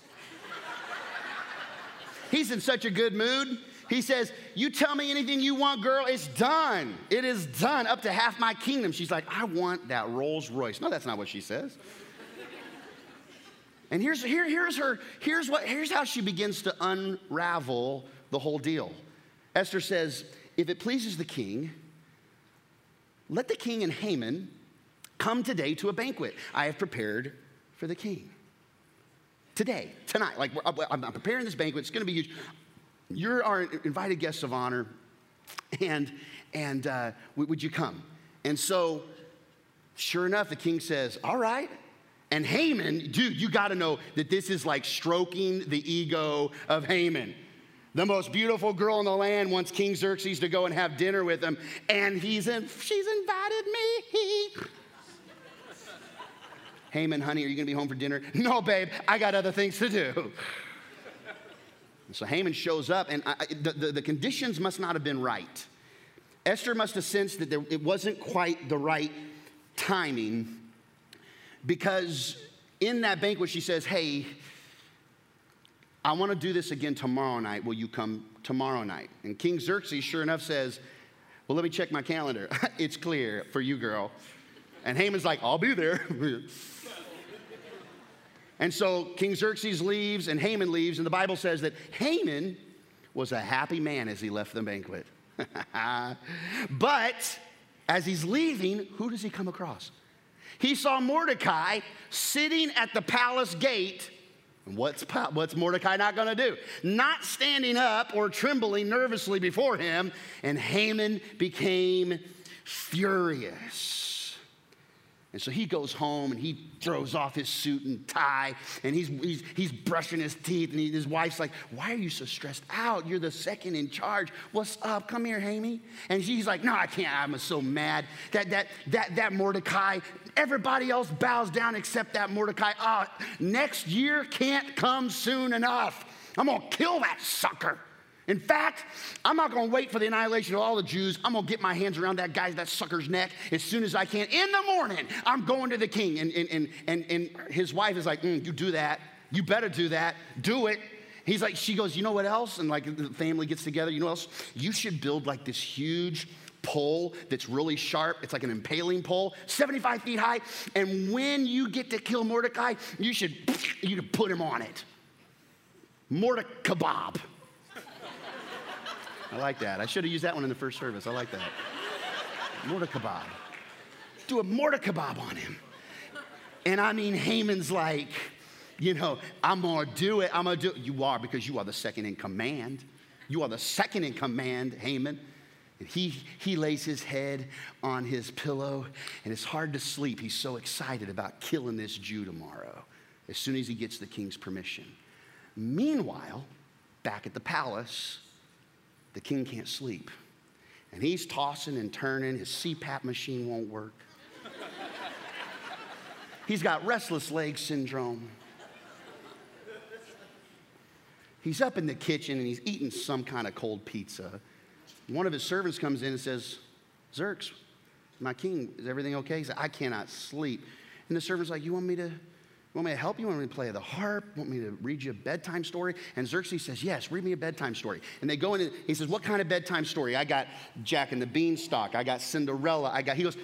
A: He's in such a good mood. He says, You tell me anything you want, girl, it's done. It is done up to half my kingdom. She's like, I want that Rolls Royce. No, that's not what she says. And here's, here, here's her, here's what, here's how she begins to unravel the whole deal. Esther says, If it pleases the king, let the king and Haman come today to a banquet I have prepared for the king today, tonight. Like, I'm preparing this banquet. It's to be huge. You're our invited guests of honor, and, and uh, would you come? And so Sure enough, the king says, All right. And Haman, dude, you got to know that this is like stroking the ego of Haman. The most beautiful girl in the land wants King Xerxes to go and have dinner with him, and he's in, she's invited me. Haman, honey, are you gonna be home for dinner? No, babe, I got other things to do. So Haman shows up, and I, the, the, the, conditions must not have been right. Esther must have sensed that there, it wasn't quite the right timing because in that banquet, she says, Hey, I want to do this again tomorrow night. Will you come tomorrow night? And King Xerxes, sure enough, says, Well, let me check my calendar. it's clear for you, girl. And Haman's like, I'll be there. And so King Xerxes leaves and Haman leaves, and the Bible says that Haman was a happy man as he left the banquet. but as he's leaving, who does he come across? He saw Mordecai sitting at the palace gate. What's, what's Mordecai not gonna do? Not standing up or trembling nervously before him. And Haman became furious. And so he goes home and he throws off his suit and tie and he's, he's, he's brushing his teeth. And he, his wife's like, Why are you so stressed out? You're the second in charge. What's up? Come here, Hammy. And she's like, No, I can't. I'm so mad. That, that, that, that Mordecai, everybody else bows down except that Mordecai. Oh, next year can't come soon enough. I'm going to kill that sucker. In fact, I'm not gonna wait for the annihilation of all the Jews. I'm gonna get my hands around that guy, that sucker's neck as soon as I can. In the morning, I'm going to the king. And, and, and, and, and his wife is like, mm, You do that. You better do that. Do it. He's like, She goes, You know what else? And like the family gets together, you know what else? You should build like this huge pole that's really sharp. It's like an impaling pole, 75 feet high. And when you get to kill Mordecai, you should you should put him on it. Mordecai kebab. I like that. I should have used that one in the first service. I like that. Mortar kebab. Do a mortar kebab on him. And I mean, Haman's like, you know, I'm gonna do it. I'm gonna do it. You are because you are the second in command. You are the second in command, Haman. And he, he lays his head on his pillow, and it's hard to sleep. He's so excited about killing this Jew tomorrow as soon as he gets the king's permission. Meanwhile, back at the palace, the king can't sleep. And he's tossing and turning, his CPAP machine won't work. he's got restless leg syndrome. He's up in the kitchen and he's eating some kind of cold pizza. One of his servants comes in and says, Xerx, my king, is everything okay? He said, I cannot sleep. And the servant's like, You want me to want me to help you? Want me to play the harp? Want me to read you a bedtime story? And Xerxes says, Yes, read me a bedtime story. And they go in and he says, What kind of bedtime story? I got Jack and the Beanstalk. I got Cinderella. I got, he goes,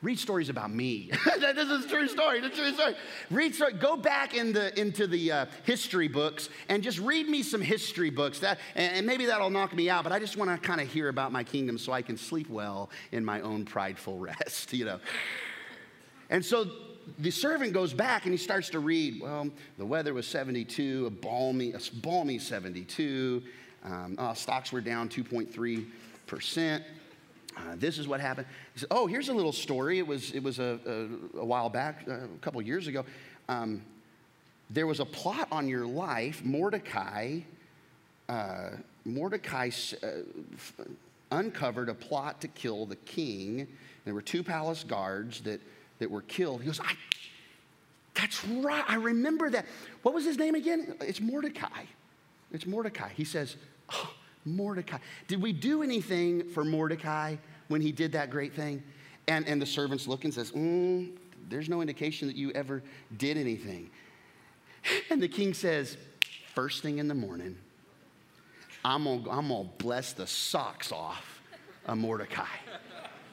A: Read stories about me. this is a true story. It's a true story. Read story. Go back in the, into the uh, history books and just read me some history books. That, and, and maybe that'll knock me out, but I just want to kind of hear about my kingdom so I can sleep well in my own prideful rest, you know. And so the servant goes back and he starts to read. Well, the weather was 72, a balmy, a balmy 72. Um, oh, stocks were down 2.3 percent. Uh, this is what happened. Said, "Oh, here's a little story. It was it was a, a, a while back, uh, a couple years ago. Um, there was a plot on your life. Mordecai, uh, Mordecai uh, uncovered a plot to kill the king. There were two palace guards that." That were killed. He goes, I, that's right. I remember that. What was his name again? It's Mordecai. It's Mordecai. He says, oh, Mordecai. Did we do anything for Mordecai when he did that great thing? And, and the servants look and says, mm, there's no indication that you ever did anything. And the king says, first thing in the morning, I'm gonna, I'm gonna bless the socks off of Mordecai.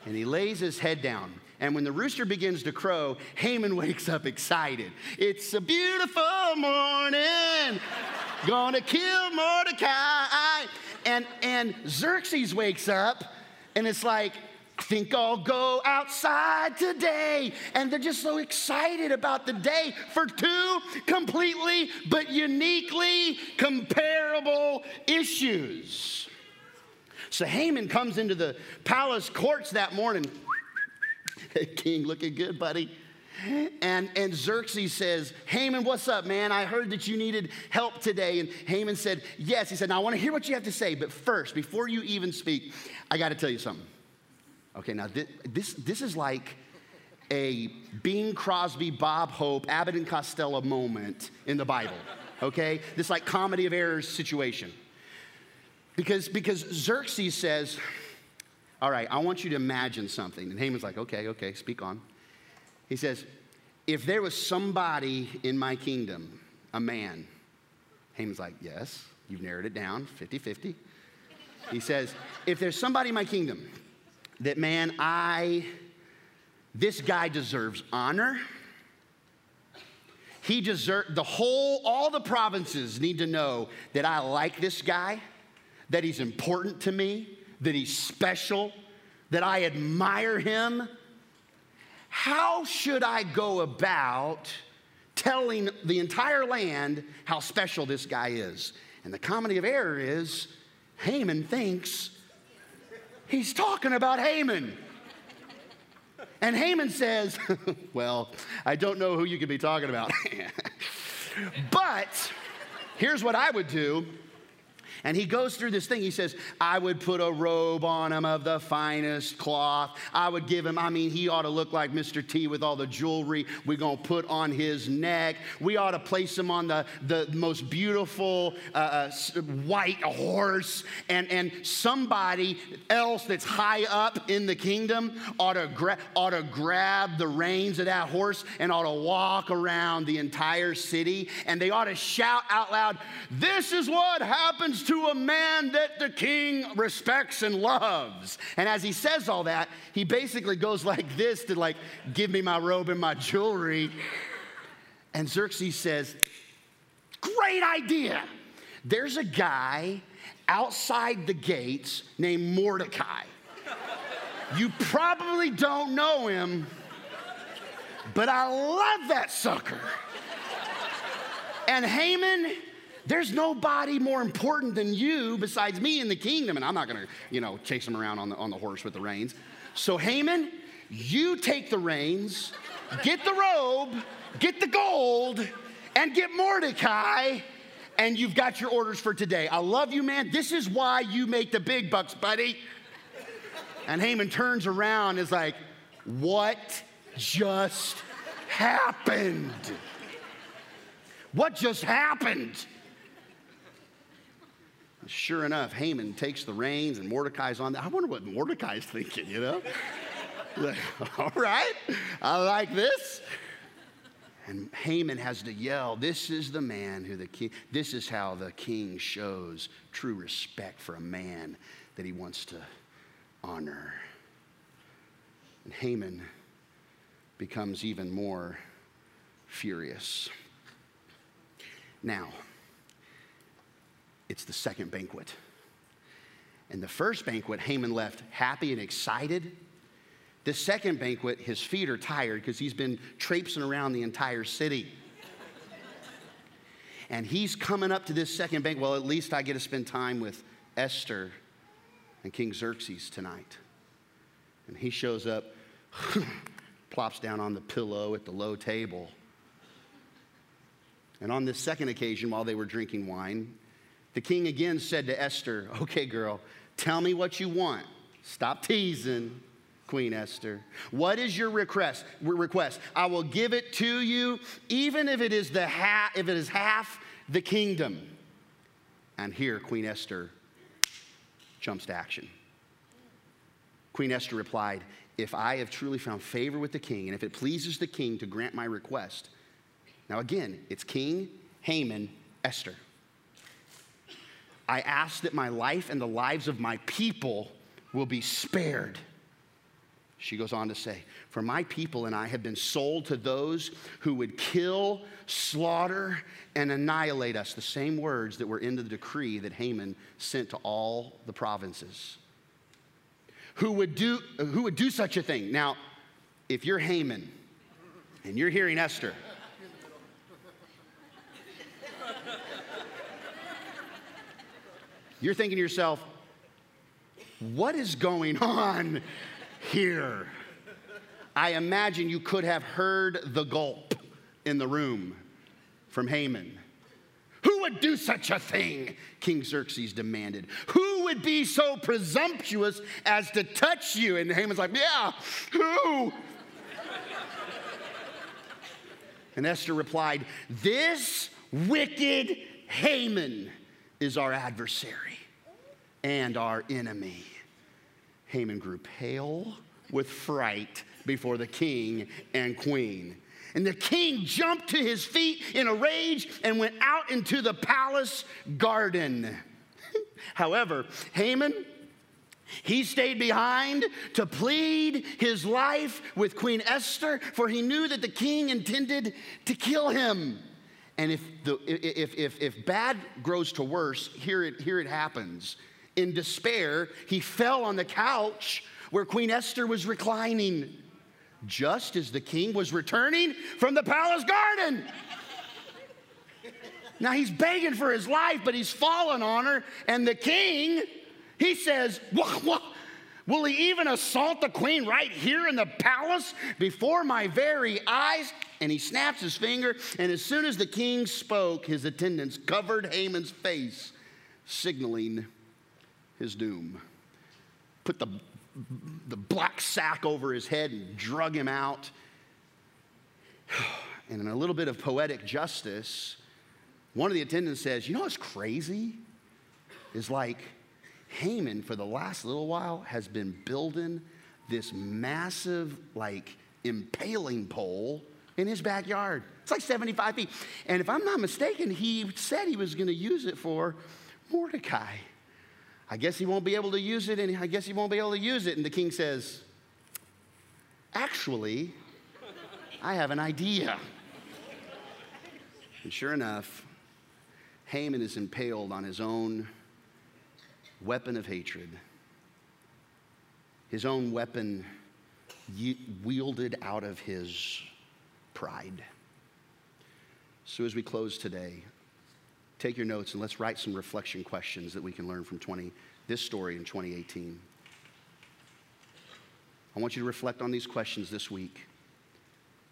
A: And he lays his head down and when the rooster begins to crow, Haman wakes up excited. It's a beautiful morning, gonna kill Mordecai. And, and Xerxes wakes up, and it's like, I think I'll go outside today. And they're just so excited about the day for two completely but uniquely comparable issues. So Haman comes into the palace courts that morning King, looking good, buddy. And, and Xerxes says, Haman, what's up, man? I heard that you needed help today. And Haman said, Yes. He said, Now I want to hear what you have to say. But first, before you even speak, I got to tell you something. Okay, now this, this, this is like a Bing Crosby, Bob Hope, Abbott and Costello moment in the Bible. Okay? This like comedy of errors situation. Because, because Xerxes says, All right, I want you to imagine something. And Haman's like, Okay, okay, speak on. He says, If there was somebody in my kingdom, a man, Haman's like, Yes, you've narrowed it down 50 50. He says, If there's somebody in my kingdom that, man, I, this guy deserves honor. He deserves, the whole, all the provinces need to know that I like this guy, that he's important to me, that he's special, that I admire him how should I go about telling the entire land how special this guy is? And the comedy of error is Haman thinks he's talking about Haman. And Haman says, Well, I don't know who you could be talking about. but here's what I would do and he goes through this thing. He says, I would put a robe on him of the finest cloth. I would give him, I mean, he ought to look like Mr. T with all the jewelry we're going to put on his neck. We ought to place him on the, the most beautiful uh, uh white horse. And, and somebody else that's high up in the kingdom ought to, gra- ought to grab the reins of that horse and ought to walk around the entire city. And they ought to shout out loud, This is what happens to to a man that the king respects and loves. And as he says all that, he basically goes like this to like, give me my robe and my jewelry. And Xerxes says, great idea. There's a guy outside the gates named Mordecai. You probably don't know him, but I love that sucker. And Haman there's nobody more important than you besides me in the kingdom. And I'm not going to, you know, chase him around on the, on the horse with the reins. So, Haman, you take the reins, get the robe, get the gold, and get Mordecai, and you've got your orders for today. I love you, man. This is why you make the big bucks, buddy. And Haman turns around and is like, What just happened? What just happened? Sure enough, Haman takes the reins and Mordecai's on. that. I wonder what Mordecai's thinking, you know? like, all right, I like this. And Haman has to yell, This is the man who the king, this is how the king shows true respect for a man that he wants to honor. And Haman becomes even more furious. Now, it's the second banquet. And the first banquet, Haman left happy and excited. The second banquet, his feet are tired because he's been traipsing around the entire city. and he's coming up to this second banquet. Well, at least I get to spend time with Esther and King Xerxes tonight. And he shows up, plops down on the pillow at the low table. And on this second occasion, while they were drinking wine, the king again said to Esther, Okay, girl, tell me what you want. Stop teasing. Queen Esther. What is your request? Request. I will give it to you, even if it is the half, if it is half the kingdom. And here, Queen Esther jumps to action. Queen Esther replied, If I have truly found favor with the king, and if it pleases the king to grant my request. Now, again, it's King Haman, Esther. I ask that my life and the lives of my people will be spared. She goes on to say, For my people and I have been sold to those who would kill, slaughter, and annihilate us. The same words that were in the decree that Haman sent to all the provinces. Who would do, who would do such a thing? Now, if you're Haman and you're hearing Esther, You're thinking to yourself, what is going on here? I imagine you could have heard the gulp in the room from Haman. Who would do such a thing? King Xerxes demanded. Who would be so presumptuous as to touch you? And Haman's like, Yeah, who? and Esther replied, This wicked Haman is our adversary and our enemy. Haman grew pale with fright before the king and queen. And the king jumped to his feet in a rage and went out into the palace garden. However, Haman, he stayed behind to plead his life with Queen Esther, for he knew that the king intended to kill him. And if, the, if, if, if bad grows to worse, here it, here it happens. In despair, he fell on the couch where Queen Esther was reclining just as the king was returning from the palace garden. now he's begging for his life, but he's fallen on her. And the king, he says, what, what? Will he even assault the queen right here in the palace before my very eyes? And he snaps his finger, and as soon as the king spoke, his attendants covered Haman's face, signaling his doom. Put the the black sack over his head and drug him out. And in a little bit of poetic justice, one of the attendants says, You know what's crazy? Is like Haman, for the last little while, has been building this massive, like, impaling pole in his backyard. It's like 75 feet. And if I'm not mistaken, he said he was going to use it for Mordecai. I guess he won't be able to use it, and I guess he won't be able to use it. And the king says, Actually, I have an idea. And sure enough, Haman is impaled on his own weapon of hatred, his own weapon wielded out of his pride. So, as we close today, take your notes and let's write some reflection questions that we can learn from 20, this story in 2018. I want you to reflect on these questions this week.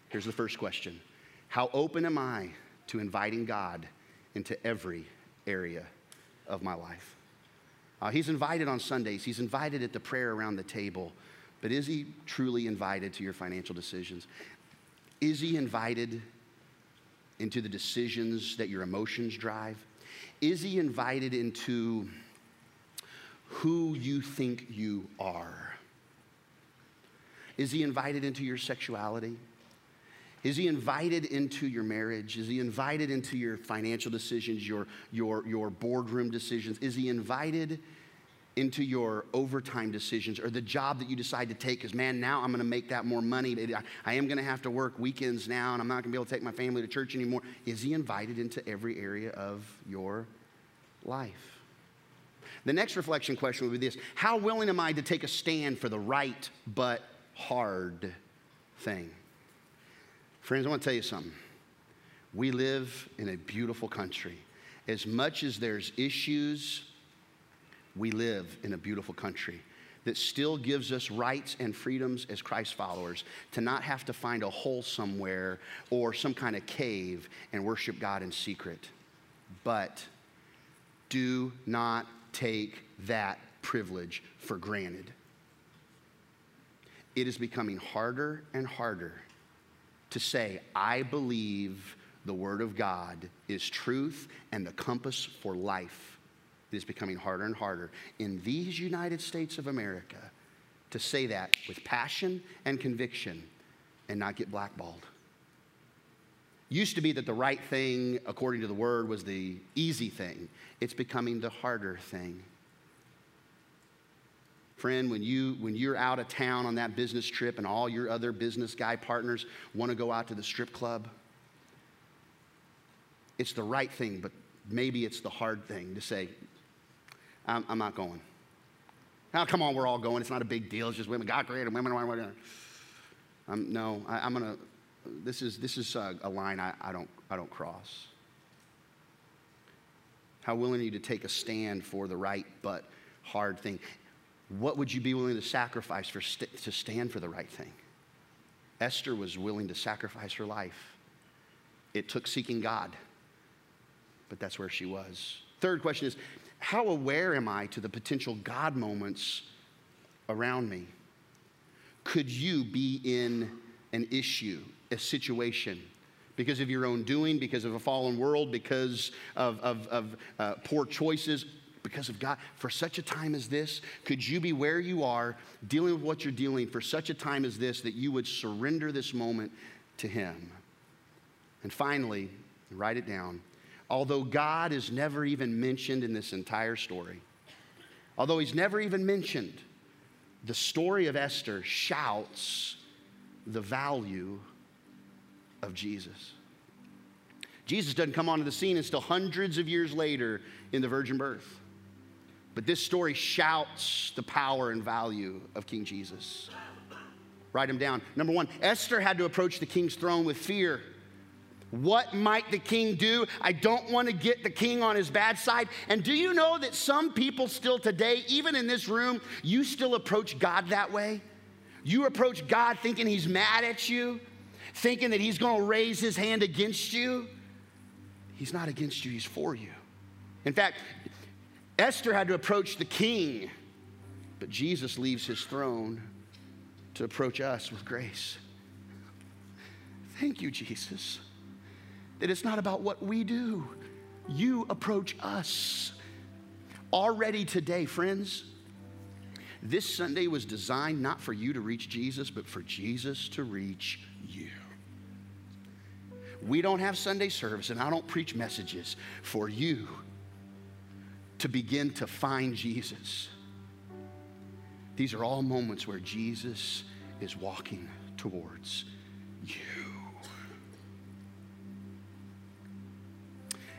A: Here's the first question How open am I to inviting God into every area of my life? Uh, he's invited on Sundays, he's invited at the prayer around the table, but is he truly invited to your financial decisions? Is he invited into the decisions that your emotions drive? Is he invited into who you think you are? Is he invited into your sexuality? Is he invited into your marriage? Is he invited into your financial decisions, your, your, your boardroom decisions? Is he invited into your overtime decisions or the job that you decide to take? Because man now i'm going to make that more money. I am going to have to work weekends now and i'm not going to be able to take my family to church anymore. Is he invited into every area of your life? The next reflection question would be this. How willing am i to take a stand for the right but hard thing friends i want to tell you something we live in a beautiful country as much as there's issues we live in a beautiful country that still gives us rights and freedoms as Christ followers to not have to find a hole somewhere or some kind of cave and worship God in secret. But do not take that privilege for granted. It is becoming harder and harder to say, I believe the Word of God is truth and the compass for life it is becoming harder and harder in these United States of America to say that with passion and conviction and not get blackballed. Used to be that the right thing, according to the word, was the easy thing. It's becoming the harder thing. Friend, when, you, when you're out of town on that business trip and all your other business guy partners want to go out to the strip club, it's the right thing, but maybe it's the hard thing to say, I'm, I'm not going. Now, come on, we're all going. It's not a big deal. It's just women. God created women. Um, no, I, am going to, this is, this is a, a line I, I, don't, I don't cross. How willing are you to take a stand for the right but hard thing? What would you be willing to sacrifice for st- to stand for the right thing? Esther was willing to sacrifice her life. It took seeking God, but that's where she was. Third question is how aware am I to the potential God moments around me? Could you be in an issue, a situation? Because of your own doing, because of a fallen world, because of, of, of uh, poor choices, because of God. For such a time as this, could you be where you are, dealing with what you're dealing for such a time as this, that you would surrender this moment to Him? And finally, write it down. Although God is never even mentioned in this entire story, although He's never even mentioned, the story of Esther shouts the value of Jesus. Jesus doesn't come onto the scene until hundreds of years later in the virgin birth. But this story shouts the power and value of King Jesus. Write them down. Number one, Esther had to approach the king's throne with fear. What might the king do? I don't want to get the king on his bad side. And do you know that some people still today, even in this room, you still approach God that way? You approach God thinking he's mad at you, thinking that he's going to raise his hand against you. He's not against you, he's for you. In fact, Esther had to approach the king, but Jesus leaves his throne to approach us with grace. Thank you, Jesus, that it's not about what we do. You approach us. Already today, friends, this Sunday was designed not for you to reach Jesus, but for Jesus to reach you. We don't have Sunday service, and I don't preach messages for you to begin to find Jesus. These are all moments where Jesus is walking towards you.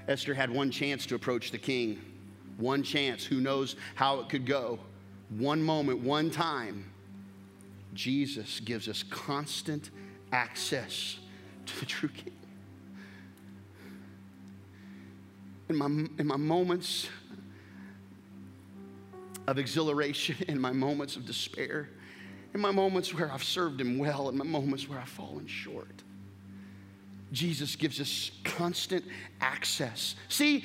A: Esther had one chance to approach the king. One chance. Who knows how it could go? One moment, one time. Jesus gives us constant access to the true king. In my, in my moments of exhilaration, in my moments of despair, in my moments where I've served Him well, in my moments where I've fallen short. Jesus gives us constant access. See,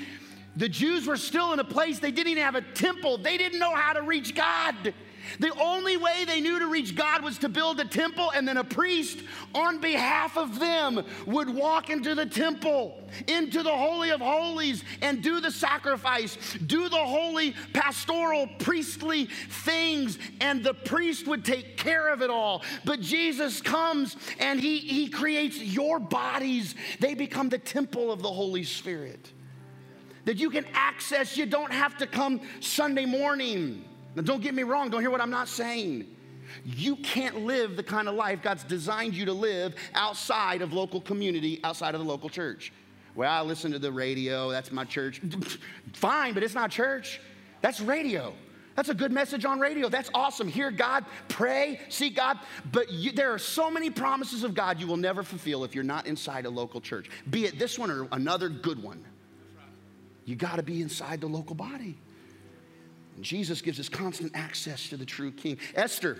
A: the Jews were still in a place they didn't even have a temple, they didn't know how to reach God. The only way they knew to reach God was to build a temple, and then a priest on behalf of them would walk into the temple, into the Holy of Holies, and do the sacrifice, do the holy pastoral priestly things, and the priest would take care of it all. But Jesus comes and he, he creates your bodies, they become the temple of the Holy Spirit. That you can access, you don't have to come Sunday morning. Now, don't get me wrong, don't hear what I'm not saying. You can't live the kind of life God's designed you to live outside of local community, outside of the local church. Well, I listen to the radio, that's my church. Fine, but it's not church. That's radio. That's a good message on radio. That's awesome. Hear God, pray, seek God. But you, there are so many promises of God you will never fulfill if you're not inside a local church, be it this one or another good one. You got to be inside the local body. Jesus gives us constant access to the true king. Esther,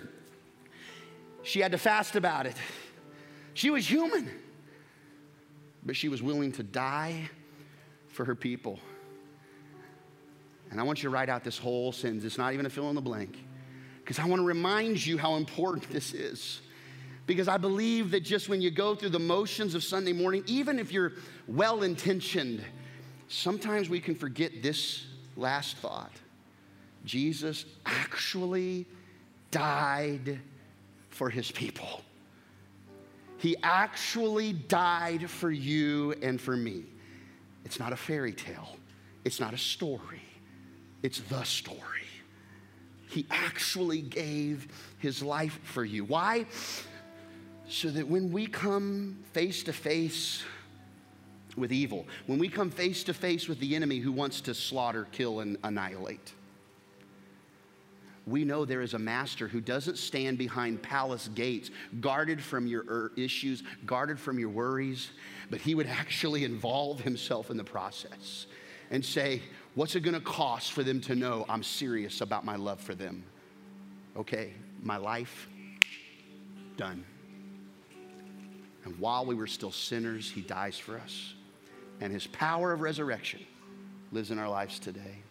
A: she had to fast about it. She was human, but she was willing to die for her people. And I want you to write out this whole sentence. It's not even a fill in the blank, because I want to remind you how important this is. Because I believe that just when you go through the motions of Sunday morning, even if you're well intentioned, sometimes we can forget this last thought Jesus actually died for his people. He actually died for you and for me. It's not a fairy tale, it's not a story, it's the story. He actually gave his life for you. Why? So that when we come face to face with evil, when we come face to face with the enemy who wants to slaughter, kill, and annihilate, we know there is a master who doesn't stand behind palace gates, guarded from your er, issues, guarded from your worries, but he would actually involve himself in the process and say, What's it gonna cost for them to know I'm serious about my love for them? Okay, my life, done. And while we were still sinners, he dies for us. And his power of resurrection lives in our lives today.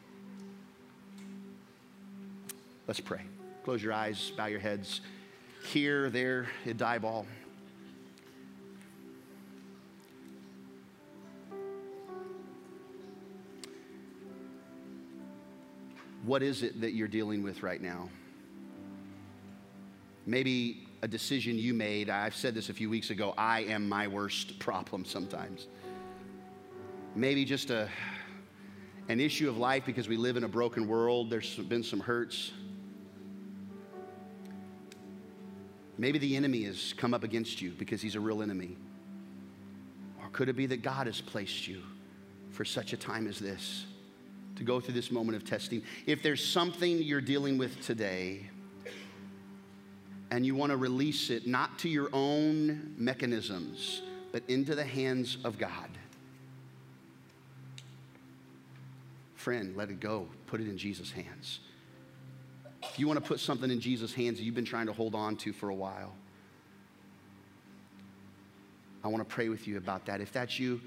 A: Let's pray. Close your eyes, bow your heads. Here, there, at Diboll. What is it that you're dealing with right now? Maybe a decision you made. I've said this a few weeks ago I am my worst problem sometimes. Maybe just a, an issue of life because we live in a broken world, there's been some hurts. Maybe the enemy has come up against you because he's a real enemy. Or could it be that God has placed you for such a time as this to go through this moment of testing? If there's something you're dealing with today, and you want to release it not to your own mechanisms, but into the hands of God. Friend, let it go. Put it in Jesus' hands. If you want to put something in Jesus' hands that you've been trying to hold on to for a while, I want to pray with you about that. If that's you,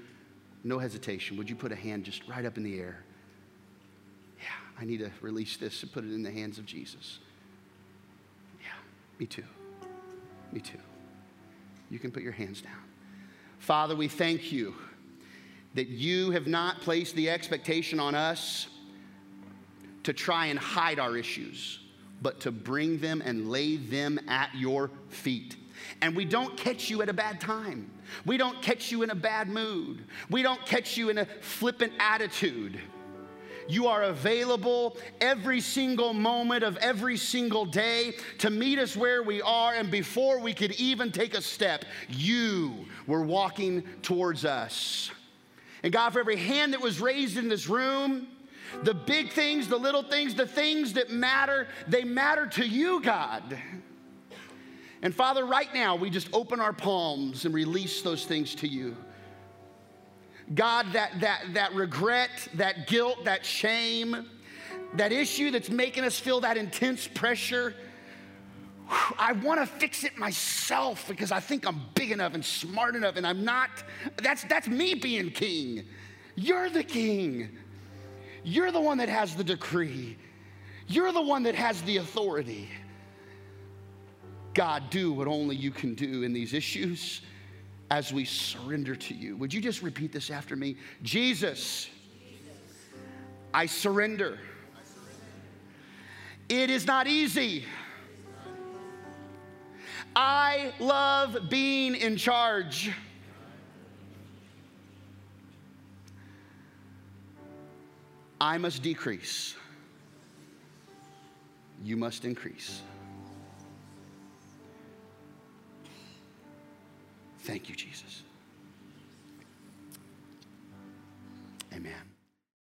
A: no hesitation. Would you put a hand just right up in the air? Yeah, I need to release this and put it in the hands of Jesus. Yeah, me too. Me too. You can put your hands down. Father, we thank you that you have not placed the expectation on us to try and hide our issues, but to bring them and lay them at your feet. And we don't catch you at a bad time. We don't catch you in a bad mood. We don't catch you in a flippant attitude. You are available every single moment of every single day to meet us where we are. And before we could even take a step, you were walking towards us. And God, for every hand that was raised in this room, the big things, the little things, the things that matter, they matter to you, God. And Father, right now, we just open our palms and release those things to you. God, that, that, that regret, that guilt, that shame, that issue that's making us feel that intense pressure. I want to fix it myself because I think I'm big enough and smart enough, and I'm not. That's, that's me being king. You're the king. You're the one that has the decree. You're the one that has the authority. God, do what only you can do in these issues as we surrender to you. Would you just repeat this after me? Jesus, I surrender. It is not easy. I love being in charge. I must decrease. You must increase. Thank you, Jesus.